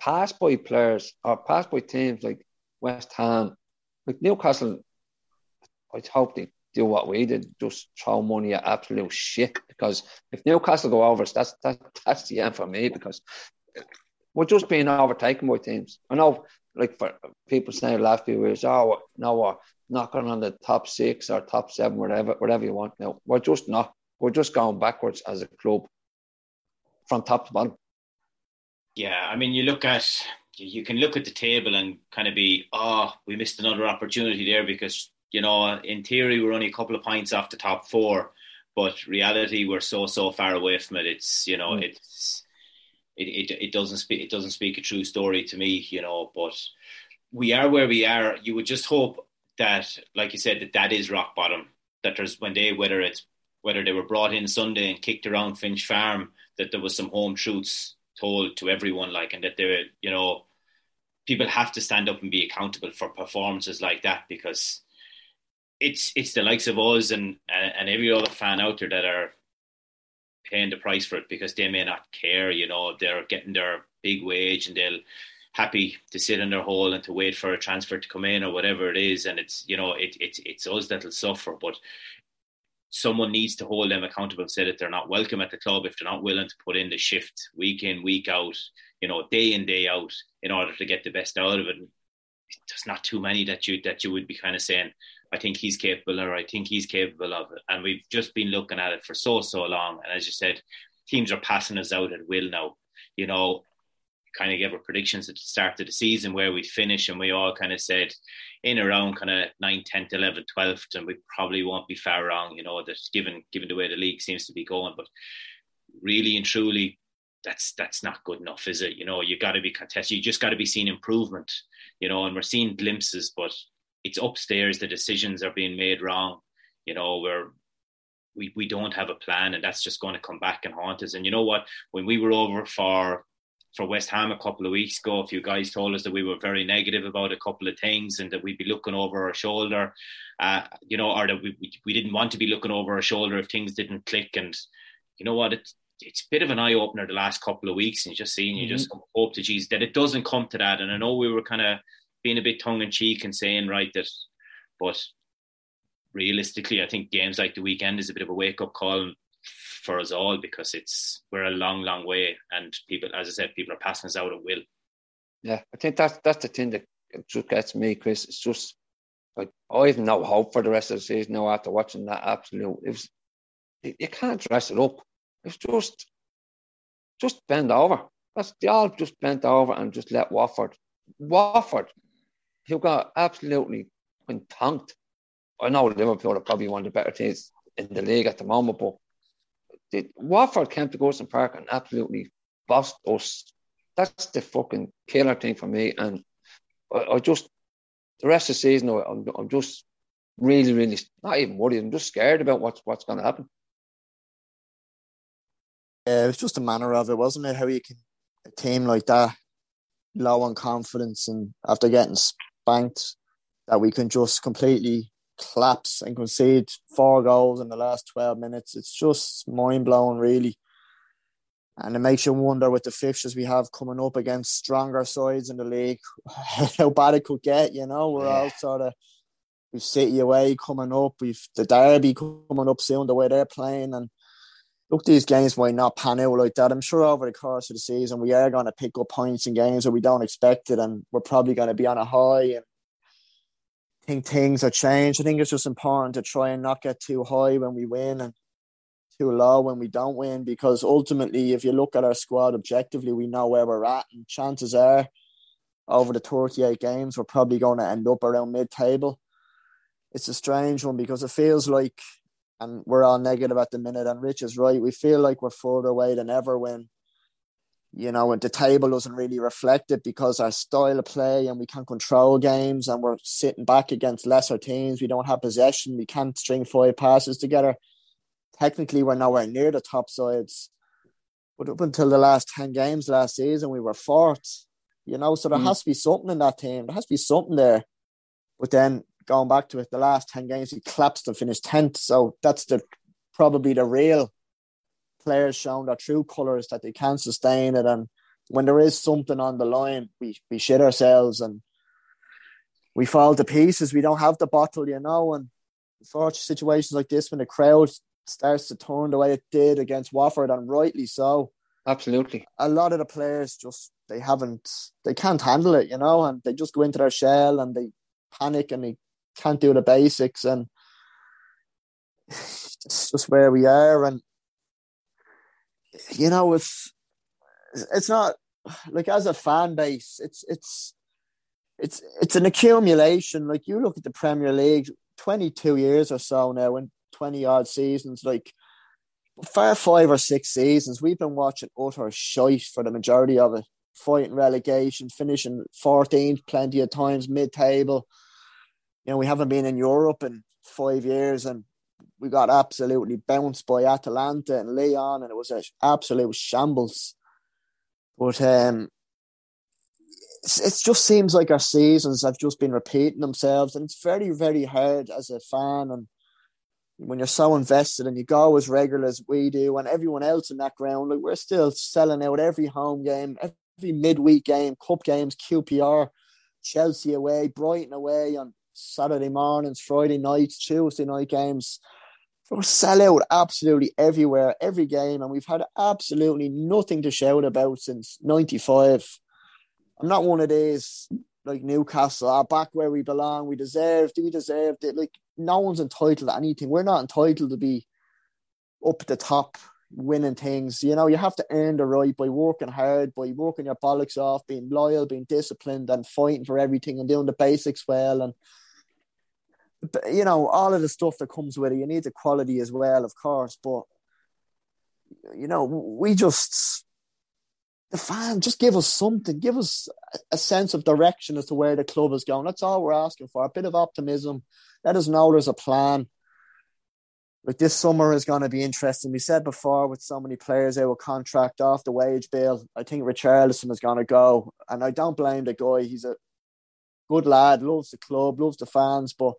passed by players or passed by teams like West Ham, like Newcastle. I hope they do what we did, just throw money at absolute shit. Because if Newcastle go over us, that's that, that's the end for me. Because we're just being overtaken by teams. I know, like for people saying last few years, oh no, we're knocking on the top six or top seven, whatever, whatever you want. Now we're just not. We're just going backwards as a club from top to bottom. Yeah, I mean, you look at you can look at the table and kind of be, oh, we missed another opportunity there because you know, in theory, we're only a couple of points off the top four, but reality, we're so so far away from it. It's you know, mm. it's it, it it doesn't speak it doesn't speak a true story to me, you know. But we are where we are. You would just hope that, like you said, that that is rock bottom. That there's when they whether it's whether they were brought in Sunday and kicked around Finch Farm, that there was some home truths told to everyone, like, and that they you know, people have to stand up and be accountable for performances like that because it's it's the likes of us and and every other fan out there that are paying the price for it because they may not care. You know, they're getting their big wage and they'll happy to sit in their hole and to wait for a transfer to come in or whatever it is. And it's you know it, it's it's us that'll suffer, but someone needs to hold them accountable and say that they're not welcome at the club if they're not willing to put in the shift week in week out, you know, day in day out in order to get the best out of it. There's not too many that you that you would be kind of saying, I think he's capable or I think he's capable of it. And we've just been looking at it for so, so long. And as you said, teams are passing us out at will now. You know, kind of gave our predictions at the start of the season where we'd finish and we all kind of said in around kind of 9th, 10th, 11th, 12th, and we probably won't be far wrong, you know, that given given the way the league seems to be going. But really and truly, that's that's not good enough, is it? You know, you got to be contested. You just got to be seeing improvement, you know, and we're seeing glimpses, but it's upstairs. The decisions are being made wrong. You know, we're we we don't have a plan, and that's just going to come back and haunt us. And you know what? When we were over for for West Ham a couple of weeks ago, a few guys told us that we were very negative about a couple of things and that we'd be looking over our shoulder, uh, you know, or that we, we didn't want to be looking over our shoulder if things didn't click. And you know what? It's it's a bit of an eye opener the last couple of weeks, and you just seeing you mm-hmm. just hope to geez that it doesn't come to that. And I know we were kind of being a bit tongue in cheek and saying right that, but realistically, I think games like the weekend is a bit of a wake up call for us all because it's we're a long, long way, and people, as I said, people are passing us out at will. Yeah, I think that's that's the thing that just gets me, Chris. It's just like I have no hope for the rest of the season now after watching that absolute. It was, you can't dress it up. It's just just bend over. That's they all just bent over and just let Watford. Watford who got absolutely punked. I know Liverpool are probably one of the better teams in the league at the moment, but the, Watford came to Goodison Park and absolutely bossed us. That's the fucking killer thing for me. And I, I just, the rest of the season, I'm, I'm just really, really not even worried. I'm just scared about what's what's going to happen. Yeah, it was just a manner of it, wasn't it? How you can a team like that low on confidence and after getting spanked that we can just completely collapse and concede four goals in the last 12 minutes. It's just mind blowing, really. And it makes you wonder with the fixtures we have coming up against stronger sides in the league, how bad it could get. You know, we're yeah. all sort of we've City away coming up, we've the derby coming up soon, the way they're playing, and look, these games might not pan out like that. I'm sure over the course of the season, we are going to pick up points in games where we don't expect it, and we're probably going to be on a high. And I think things are changed. I think it's just important to try and not get too high when we win and too low when we don't win, because ultimately, if you look at our squad objectively, we know where we're at, and chances are, over the 38 games, we're probably going to end up around mid-table. It's a strange one because it feels like and we're all negative at the minute. And Rich is right. We feel like we're further away than ever when, you know, when the table doesn't really reflect it because our style of play and we can't control games and we're sitting back against lesser teams. We don't have possession. We can't string five passes together. Technically, we're nowhere near the top sides. But up until the last 10 games last season, we were fourth. You know, so there mm. has to be something in that team. There has to be something there. But then going back to it, the last 10 games, he collapsed and finished 10th. So that's the probably the real players showing their true colours that they can sustain it. And when there is something on the line, we, we shit ourselves and we fall to pieces. We don't have the bottle, you know. And such situations like this, when the crowd starts to turn the way it did against Watford, and rightly so. Absolutely. A lot of the players just they haven't they can't handle it, you know, and they just go into their shell and they panic and they can't do the basics and it's just where we are. And you know it's it's not like as a fan base it's it's it's it's an accumulation. Like you look at the premier league 22 years or so now and 20 odd seasons like far five or six seasons we've been watching utter shite for the majority of it. Fighting relegation finishing 14th plenty of times mid-table you know we haven't been in europe in five years and we got absolutely bounced by atalanta and lyon and it was an absolute shambles but um it just seems like our seasons have just been repeating themselves, and it's very, very hard as a fan. And when you're so invested and you go as regular as we do, and everyone else in that ground, like we're still selling out every home game, every midweek game, cup games, QPR, Chelsea away, Brighton away on Saturday mornings, Friday nights, Tuesday night games. We sell out absolutely everywhere, every game, and we've had absolutely nothing to shout about since '95 I'm not one of these like Newcastle, are back where we belong. We deserve, do we deserve it? Like no one's entitled to anything. We're not entitled to be up at the top winning things. You know, you have to earn the right by working hard, by working your bollocks off, being loyal, being disciplined, and fighting for everything and doing the basics well. And you know, all of the stuff that comes with it. You need the quality as well, of course. But you know, we just the fan just give us something, give us a sense of direction as to where the club is going. That's all we're asking for. A bit of optimism. Let us know there's a plan. Like this summer is going to be interesting. We said before with so many players they of contract off the wage bill. I think Richarlison is going to go, and I don't blame the guy. He's a good lad, loves the club, loves the fans, but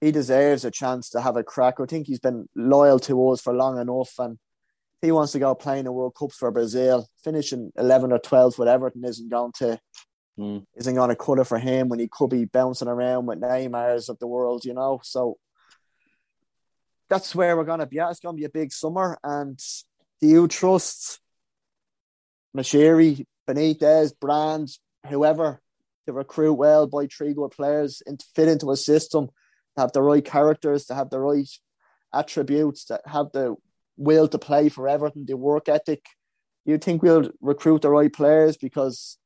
he deserves a chance to have a crack. I think he's been loyal to us for long enough, and he wants to go playing in the World Cups for Brazil, finishing 11 or 12 with Everton isn't going to mm. isn't going to cut it for him when he could be bouncing around with Neymar's of the world, you know. So that's where we're going to be at. It's going to be a big summer. And do you trust Moshiri, Benitez, Brands, whoever to recruit well, buy three good players, and fit into a system, have the right characters, to have the right attributes, to have the will to play for Everton, the work ethic. You think we'll recruit the right players because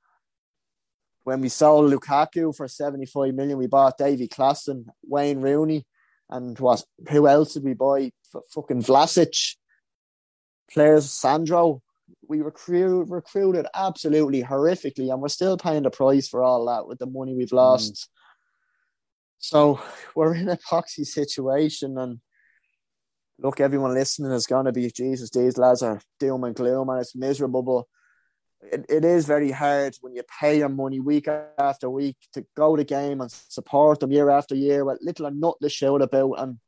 when we sold Lukaku for 75 million, we bought Davy Klaassen, Wayne Rooney, and what who else did we buy? F- fucking Vlasic, players Sandro. We recruit, recruited absolutely horrifically, and we're still paying the price for all that with the money we've lost. Mm. So we're in a poxy situation, and look, everyone listening is going to be Jesus. These lads are doom and gloom, and it's miserable. But it, it is very hard when you pay your money week after week to go to game and support them year after year with little or nothing to shout about. And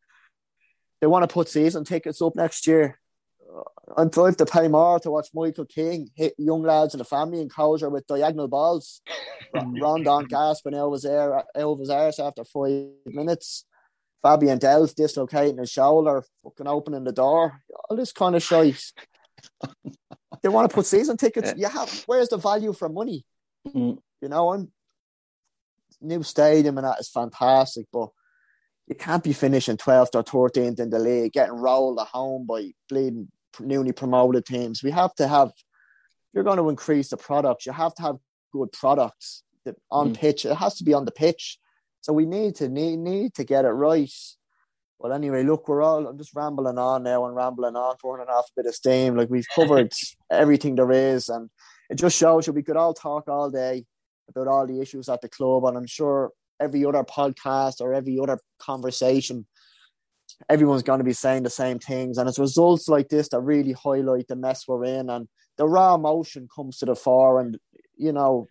they want to put season tickets up next year. I'm trying to pay more to watch Michael Keane hit young lads in the family enclosure with diagonal balls. Rondon gasping out of his air, out of his arse after five minutes. Fabian Delph dislocating his shoulder, fucking opening the door, all this kind of shit. they want to put season tickets. Yeah. You have where's the value for money? Mm. You know, and new stadium and that is fantastic, but you can't be finishing 12th or 13th in the league, getting rolled at home by bleeding newly promoted teams. We have to have, you're going to increase the products, you have to have good products on mm. pitch. It has to be on the pitch. So we need to need need to get it right. Well, anyway, look, we're all I'm just rambling on now and rambling on, burning off a bit of steam. Like we've covered everything there is, and it just shows you we could all talk all day about all the issues at the club, and I'm sure every other podcast or every other conversation everyone's going to be saying the same things. And it's results like this that really highlight the mess we're in. And the raw emotion comes to the fore. And, you know,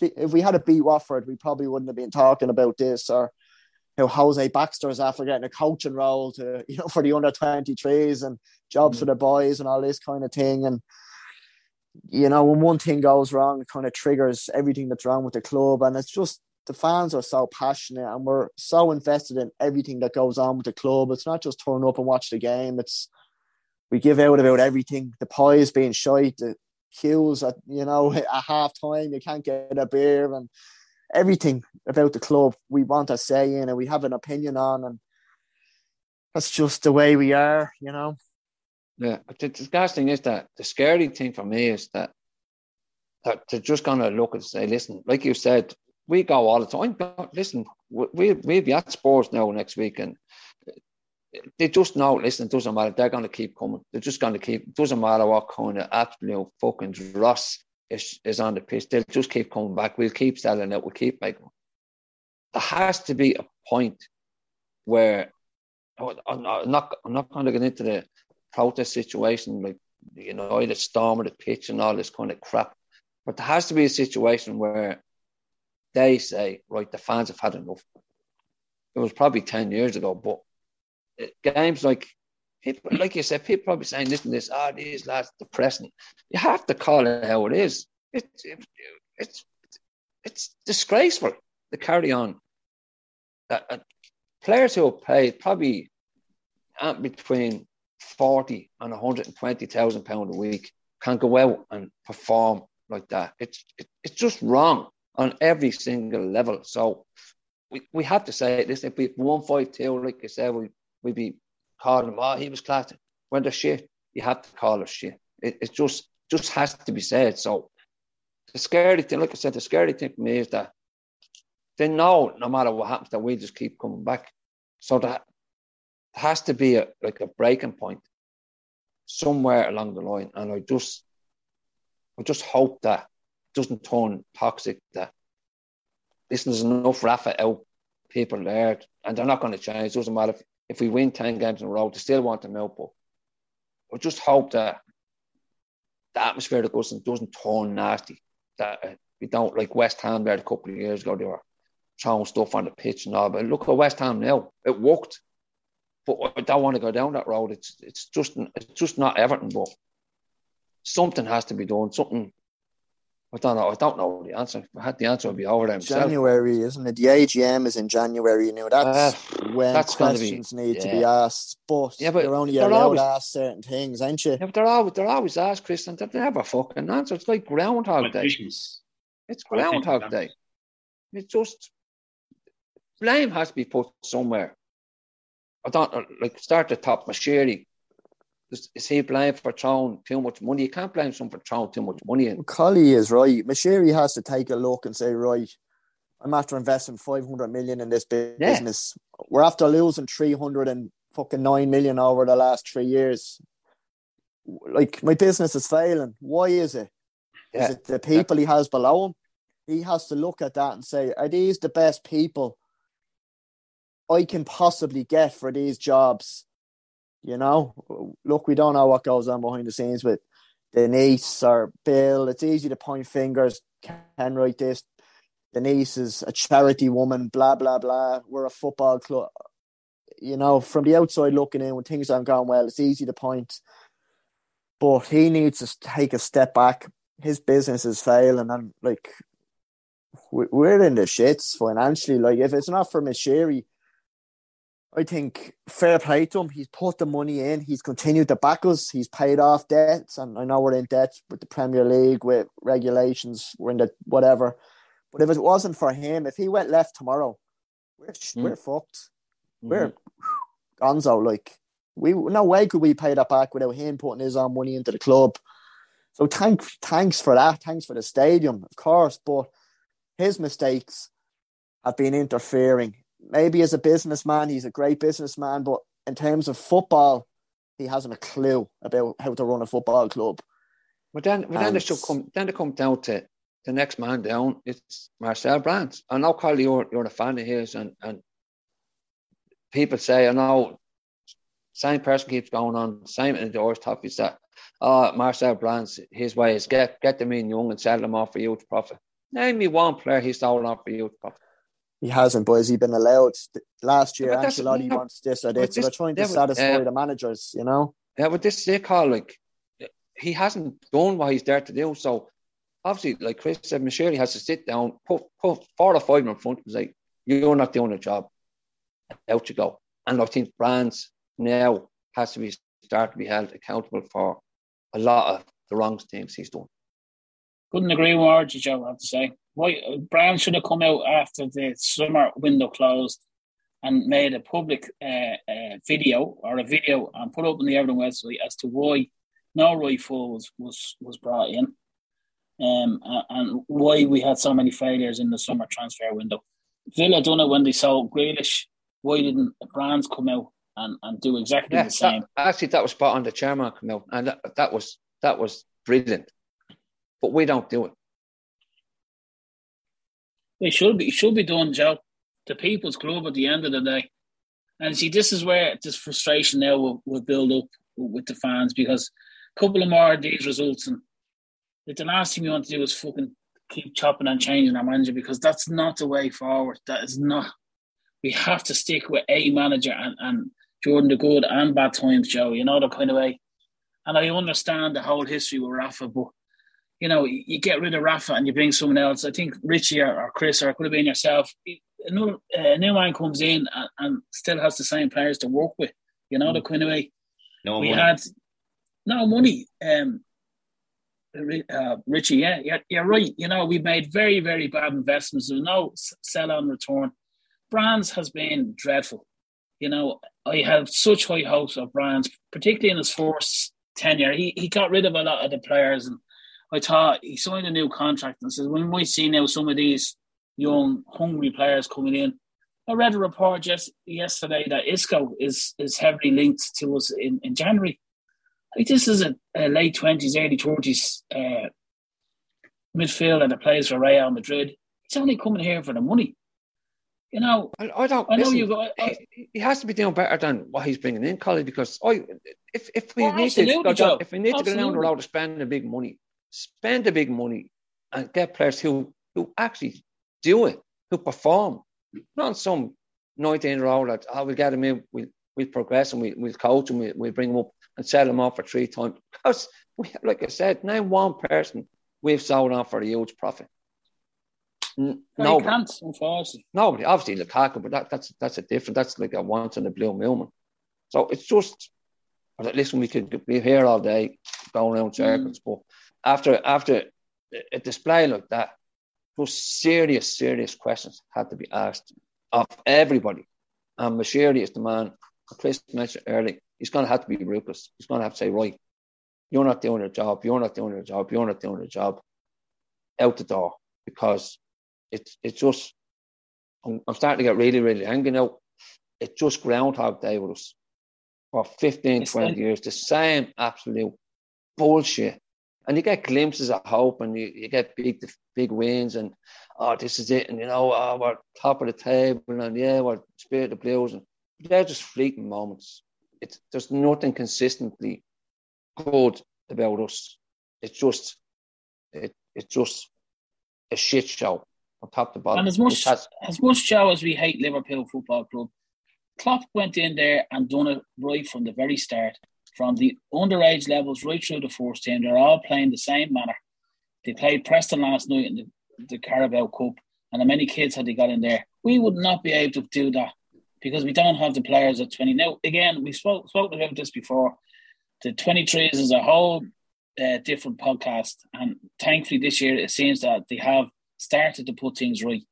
if we had a beat Watford, we probably wouldn't have been talking about this or how Jose Baxter's after getting a coaching role to, you know, for the under 23s and jobs mm. for the boys and all this kind of thing. And, you know, when one thing goes wrong, it kind of triggers everything that's wrong with the club. And it's just the fans are so passionate and we're so invested in everything that goes on with the club. It's not just turn up and watch the game. It's we give out about everything. The pies being shite, the queues at you know at half time, you can't get a beer and everything about the club we want a say in and we have an opinion on and that's just the way we are, you know. Yeah, the, the thing is that the scary thing for me is that that they're just gonna look and say, listen, like you said, we go all the time. Listen, we we'll be at sports now next week, and they just know. Listen, it doesn't matter. They're going to keep coming. They're just going to keep. It doesn't matter what kind of absolute fucking dross is, is on the pitch. They'll just keep coming back. We'll keep selling it. We'll keep making. There has to be a point where I'm not. I'm not going to get into the protest situation like you know the storm of the pitch and all this kind of crap. But there has to be a situation where they say, right, the fans have had enough. It was probably 10 years ago, but games like, people, like you said, people probably saying, this and this, ah, oh, these lads depressing. You have to call it how it is. It's, it, it's, it's disgraceful to carry on. Uh, uh, players who have paid probably between 40 and 120,000 pounds a week can't go out and perform like that. It's, it, it's just wrong on every single level. So we, we have to say this. If we one five two, like I said, we we'd be calling him, oh, he was class. When they're shit, you have to call us shit. It, it just just has to be said. So the scary thing, like I said, the scary thing for me is that they know no matter what happens that we just keep coming back. So that has to be a like a breaking point somewhere along the line. And I just I just hope that doesn't turn toxic. That listen, there's enough Rafa out people there, and they're not going to change. It doesn't matter if, if we win ten games in a row, they still want them out. But I just hope that the atmosphere that goes doesn't turn nasty. That uh, we don't like West Ham there a couple of years ago. They were throwing stuff on the pitch and all. But look at West Ham now; it worked. But I don't want to go down that road. It's it's just it's just not Everton. But something has to be done. Something I don't know. I don't know the answer. If I had the answer, I'd be over there. January, isn't it? The AGM is in January. You know that's uh, when that's questions be, need yeah. to be asked. But yeah, but you're only allowed always, to ask certain things, ain't you? Yeah, but they're always they're always asked, Chris, and they never fucking answer. It's like Groundhog Day. It's Groundhog Day. It's just blame has to be put somewhere. I don't like start the top. Moshiri he blamed for throwing too much money? You can't blame someone for throwing too much money in. Collie is right. Moshiri has to take a look and say, right, I'm after investing 500 million in this business. Yeah. We're after losing 300 and fucking 9 million over the last three years. Like, my business is failing. Why is it? Yeah. Is it the people yeah. he has below him? He has to look at that and say, are these the best people I can possibly get for these jobs? You know, look, we don't know what goes on behind the scenes with Denise or Bill. It's easy to point fingers. Can write this. Denise is a charity woman. Blah blah blah. We're a football club. You know, from the outside looking in, when things aren't going well, it's easy to point. But he needs to take a step back. His business is failing, and like we're in the shits financially. Like if it's not for Moshiri, I think fair play to him. He's put the money in. He's continued to back us. He's paid off debts, and I know we're in debt with the Premier League with regulations. We're in the whatever. But if it wasn't for him, if he went left tomorrow, we're mm. we're fucked. Mm-hmm. We're gonzo. Like we no way could we pay that back without him putting his own money into the club. So thank thanks for that. Thanks for the stadium, of course. But his mistakes have been interfering maybe as a businessman, he's a great businessman, but in terms of football, he hasn't a clue about how to run a football club. But then, but then it should come. Then it comes down to the next man down. It's Marcel Brands. I know, Carl, you're you're a fan of his, and and people say, I know same person keeps going on, same in the doors topics that uh Marcel Brands, his way is get get them in young and sell them off for huge profit. Name me one player he's sold off for huge profit. He hasn't, but has he been allowed last year? Yeah, but that's- Ancelotti no, wants this or but this, so this- they're trying to yeah, but, satisfy uh, the managers, you know. Yeah, but this is it, Carl. Like he hasn't done what he's there to do. So obviously, like Chris said, Michelle has to sit down, put put four or five in front and say, You're not doing a job. Out you go. And I think brands now has to be start to be held accountable for a lot of the wrong things he's done. Couldn't agree more, with you, Joe. I have to say, why Brown should have come out after the summer window closed and made a public uh, uh, video or a video and put up on the Everton website as to why no Roy Full was was was brought in, um, and why we had so many failures in the summer transfer window. Villa done it when they sold Grealish. Why didn't Brands come out and, and do exactly Yeah, the same? that, actually, that was spot on. The chairman out, and that, that was that was brilliant. But we don't do it. It should be it should be done, Joe. The people's club at the end of the day. And see, this is where this frustration now will, will build up with the fans because a couple of more of these results and the last thing you want to do is fucking keep chopping and changing our manager because that's not the way forward. That is not. We have to stick with a manager and, and Jordan the good and bad times, Joe. You know the kind of way. And I understand the whole history with Rafa, but you know, you get rid of Rafa and you bring someone else. I think Richie or, or Chris or it could have been yourself. A new, a new man comes in and, and still has the same players to work with. You know, the kind of way No we money. had no money. Um, uh, Richie, yeah, yeah, you're right. You know, we made very, very bad investments. There's no sell on return. Brands has been dreadful. You know, I have such high hopes of Brands, particularly in his first tenure. He he got rid of a lot of the players, and I thought he signed a new contract and says, "We might see now some of these young, hungry players coming in." I read a report just yesterday that Isco is is heavily linked to us in, in January. Like this is a, a late twenties, early thirties uh, midfielder that plays for Real Madrid. He's only coming here for the money. You know, I, I don't. I know listen, you. I, he, he has to be doing better than what he's bringing in, Collie. Because I, if if we Oh, need to absolutely, go down, if we need to go down the road of spending big money, spend the big money and get players who who actually do it, who perform, not some nineteen year old that oh we get him in, we we progress and we we'll coach him, we we bring him up and sell him off for three times. Because we, like I said, name one person we've sold off for a huge profit. No, you can't, unfortunately. Nobody, obviously Lukaku, but that, that's that's a different. That's like a once in a blue moon. So it's just. Listen, we could be here all day going around mm. circles, but after after a display like that, those serious, serious questions had to be asked of everybody. And Moshiri is the man. I Chris mentioned earlier. He's going to have to be ruthless. He's going to have to say, right, you're not doing your job. You're not doing your job. You're not doing your job. Out the door because it's it's just I'm, I'm starting to get really really angry now. It's just Groundhog Day with us for 15, It's 20 like- years. The same absolute bullshit. And you get glimpses of hope, and you, you get big big wins, and oh, this is it, and you know, oh, we're top of the table, and yeah, we're spirit of blues, and they're just fleeting moments. It's there's nothing consistently good about us. It's just it it's just a shit show from top to bottom. And as much has- as much Joe as we hate Liverpool Football Club, Klopp went in there and done it right from the very start. From the underage levels right through the first team, they're all playing the same manner. They played Preston last night in the, the Carabao Cup, and how many kids had they got in there? We would not be able to do that because we don't have the players at 20. Now, again, we spoke spoken about this before. The 23s is a whole uh, different podcast, and thankfully this year it seems that they have started to put things right.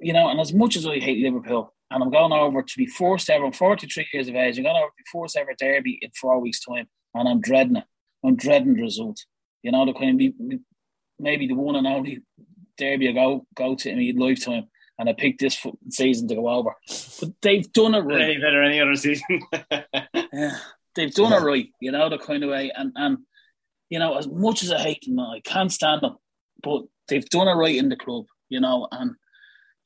You know, and as much as I hate Liverpool, and I'm going over to be forced ever, I'm 43 years of age, I'm going over to be forced ever derby in four weeks' time, and I'm dreading it. I'm dreading the result. You know, the kind of be maybe the one and only derby I go go to in my lifetime, and I picked this season to go over. But they've done it right. Any better any other season? Yeah, they've done it right, you know, the kind of way. And, and you know, as much as I hate them, I can't stand them, but they've done it right in the club, you know. And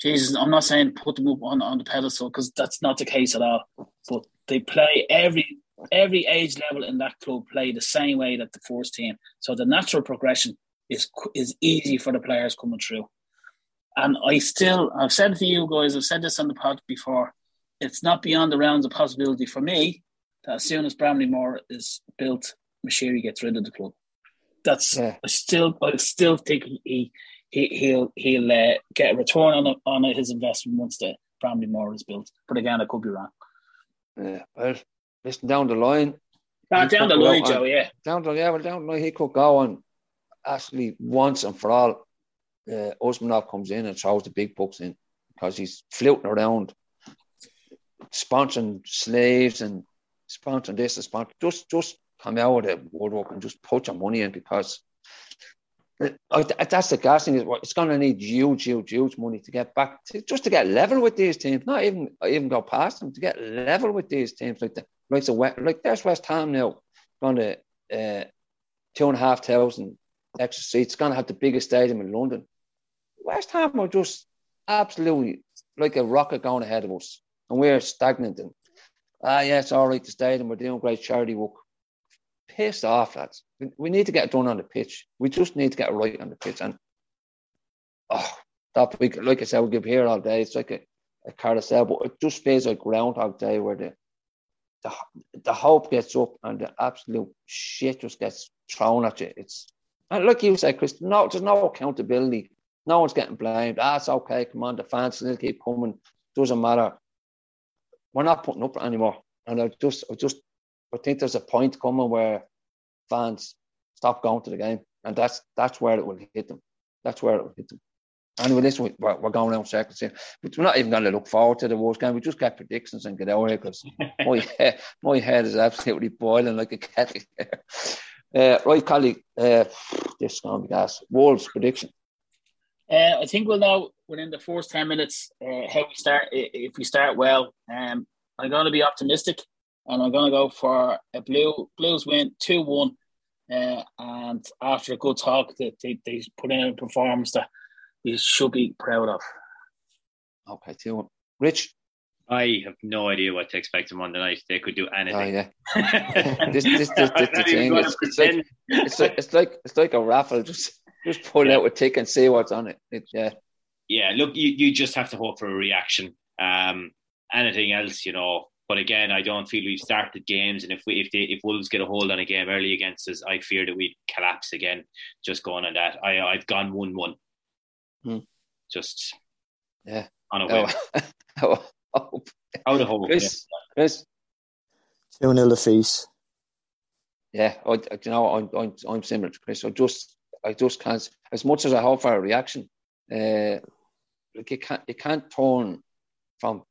Jesus, I'm not saying put them up on, on the pedestal because that's not the case at all. But they play every every age level in that club play the same way that the first team. So the natural progression is is easy for the players coming through. And I still, I've said to you guys, I've said this on the pod before. It's not beyond the realms of possibility for me that as soon as Bramley-Moore is built, Moshiri gets rid of the club. That's yeah. I still, I still think he he, he'll he'll uh, get a return on on his investment once the Bramley-Moore is built. But again, I could be wrong. Yeah, well, listen down the line. Ah, down the line, Joe. Yeah, down the yeah, well, down the line, he could go on actually once and for all. Uh, Usmanov comes in and throws the big bucks in because he's floating around, sponsoring slaves and sponsoring this and sponsoring. Just, just come out of the woodwork and just put your money in because that's the gas thing. Is it's going to need huge, huge, huge money to get back to, just to get level with these teams. Not even even go past them to get level with these teams like the like the like there's West Ham now going to uh, two and a half thousand extra seats. Going to have the biggest stadium in London. West Ham are just absolutely like a rocket going ahead of us, and we're stagnant. And ah, yeah, it's all right. The stadium we're doing great charity work pissed off, lads. We need to get it done on the pitch. We just need to get it right on the pitch. And oh, that week, like I said, we will be here all day. It's like a, a carousel, but it just feels like Groundhog Day where the, the the hope gets up and the absolute shit just gets thrown at you. It's and like you said, Chris, no, there's no accountability. No one's getting blamed. Ah, okay. Come on, the fans still keep coming. Doesn't matter. We're not putting up anymore. And I just, I just I think there's a point coming where fans stop going to the game, and that's that's where it will hit them. That's where it will hit them. Anyway, listen, we're, we're going around circles here, but we're not even going to look forward to the worst game. We just get predictions and get out here because my head, my head is absolutely boiling like a kettle. uh, right, colleague, uh, this is going to be gas. Wolves prediction. Uh, I think we'll know within the first ten minutes uh, how we start. If we start well, um, I'm going to be optimistic and I'm going to go for a blue Blues win two one. Uh, and after a good talk, they, they, they put in a performance that we should be proud of. Okay, two one. Rich. I have no idea what to expect on Monday night. They could do anything. Oh yeah. this, this, this, this the thing. It's, it's, like, it's, like, it's like it's like a raffle. Just just pull yeah. out a tick and see what's on it. it yeah. Yeah. Look, you, you just have to hope for a reaction. Um, anything else, you know, but again, I don't feel we've started games, and if we if they, if Wolves get a hold on a game early against us, I fear that we'd collapse again. Just going on that, I I've gone one one. Hmm. Just yeah, on a whim. Oh, oh, Out of hope. Chris, yeah. Chris. Two nil defeat. Yeah, I, you know, I'm, I'm I'm similar to Chris. I just I just can't. As much as I hope for a reaction, uh, like you can't you can't turn from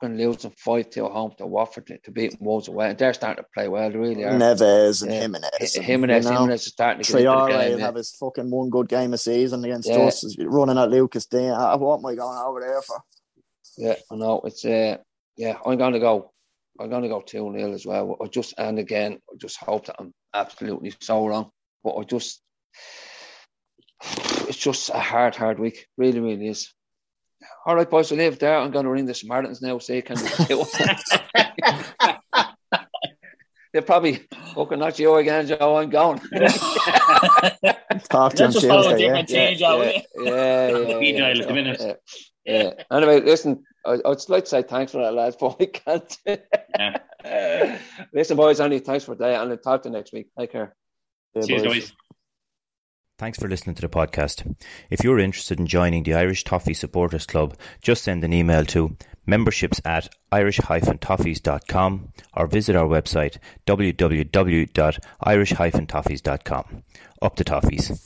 fucking losing 5 2 home to Watford to, to beat Wolves away. And they're starting to play well, they really are. Neves and yeah. Jimenez. Jimenez, you know, Jimenez is starting to get Traore into the have his fucking one good game a season against yeah. us, running at Lucas Digne. What am I going over there for? Yeah, I know. It's, uh, yeah, I'm going to go. I'm going to go 2 0 as well. I just, and again, I just hope that I'm absolutely so wrong. But I just, it's just a hard, hard week. Really, really is all right, boys, we leave there. I'm going to ring the Samaritans now, say, can we They're probably, okay, not you again, Joe, I'm going. Talk to him Tuesday, yeah. Yeah, yeah, yeah, yeah, yeah, yeah, yeah. Anyway, listen, I, I'd like to say thanks for that, lads, but we can't. yeah. listen, boys, only thanks for that, and I'll talk to you next week. Take care. Cheers, boys. Thanks for listening to the podcast. If you're interested in joining the Irish Toffee Supporters Club, just send an email to memberships at irish-toffees.com or visit our website www.irish-toffees.com. Up to toffees.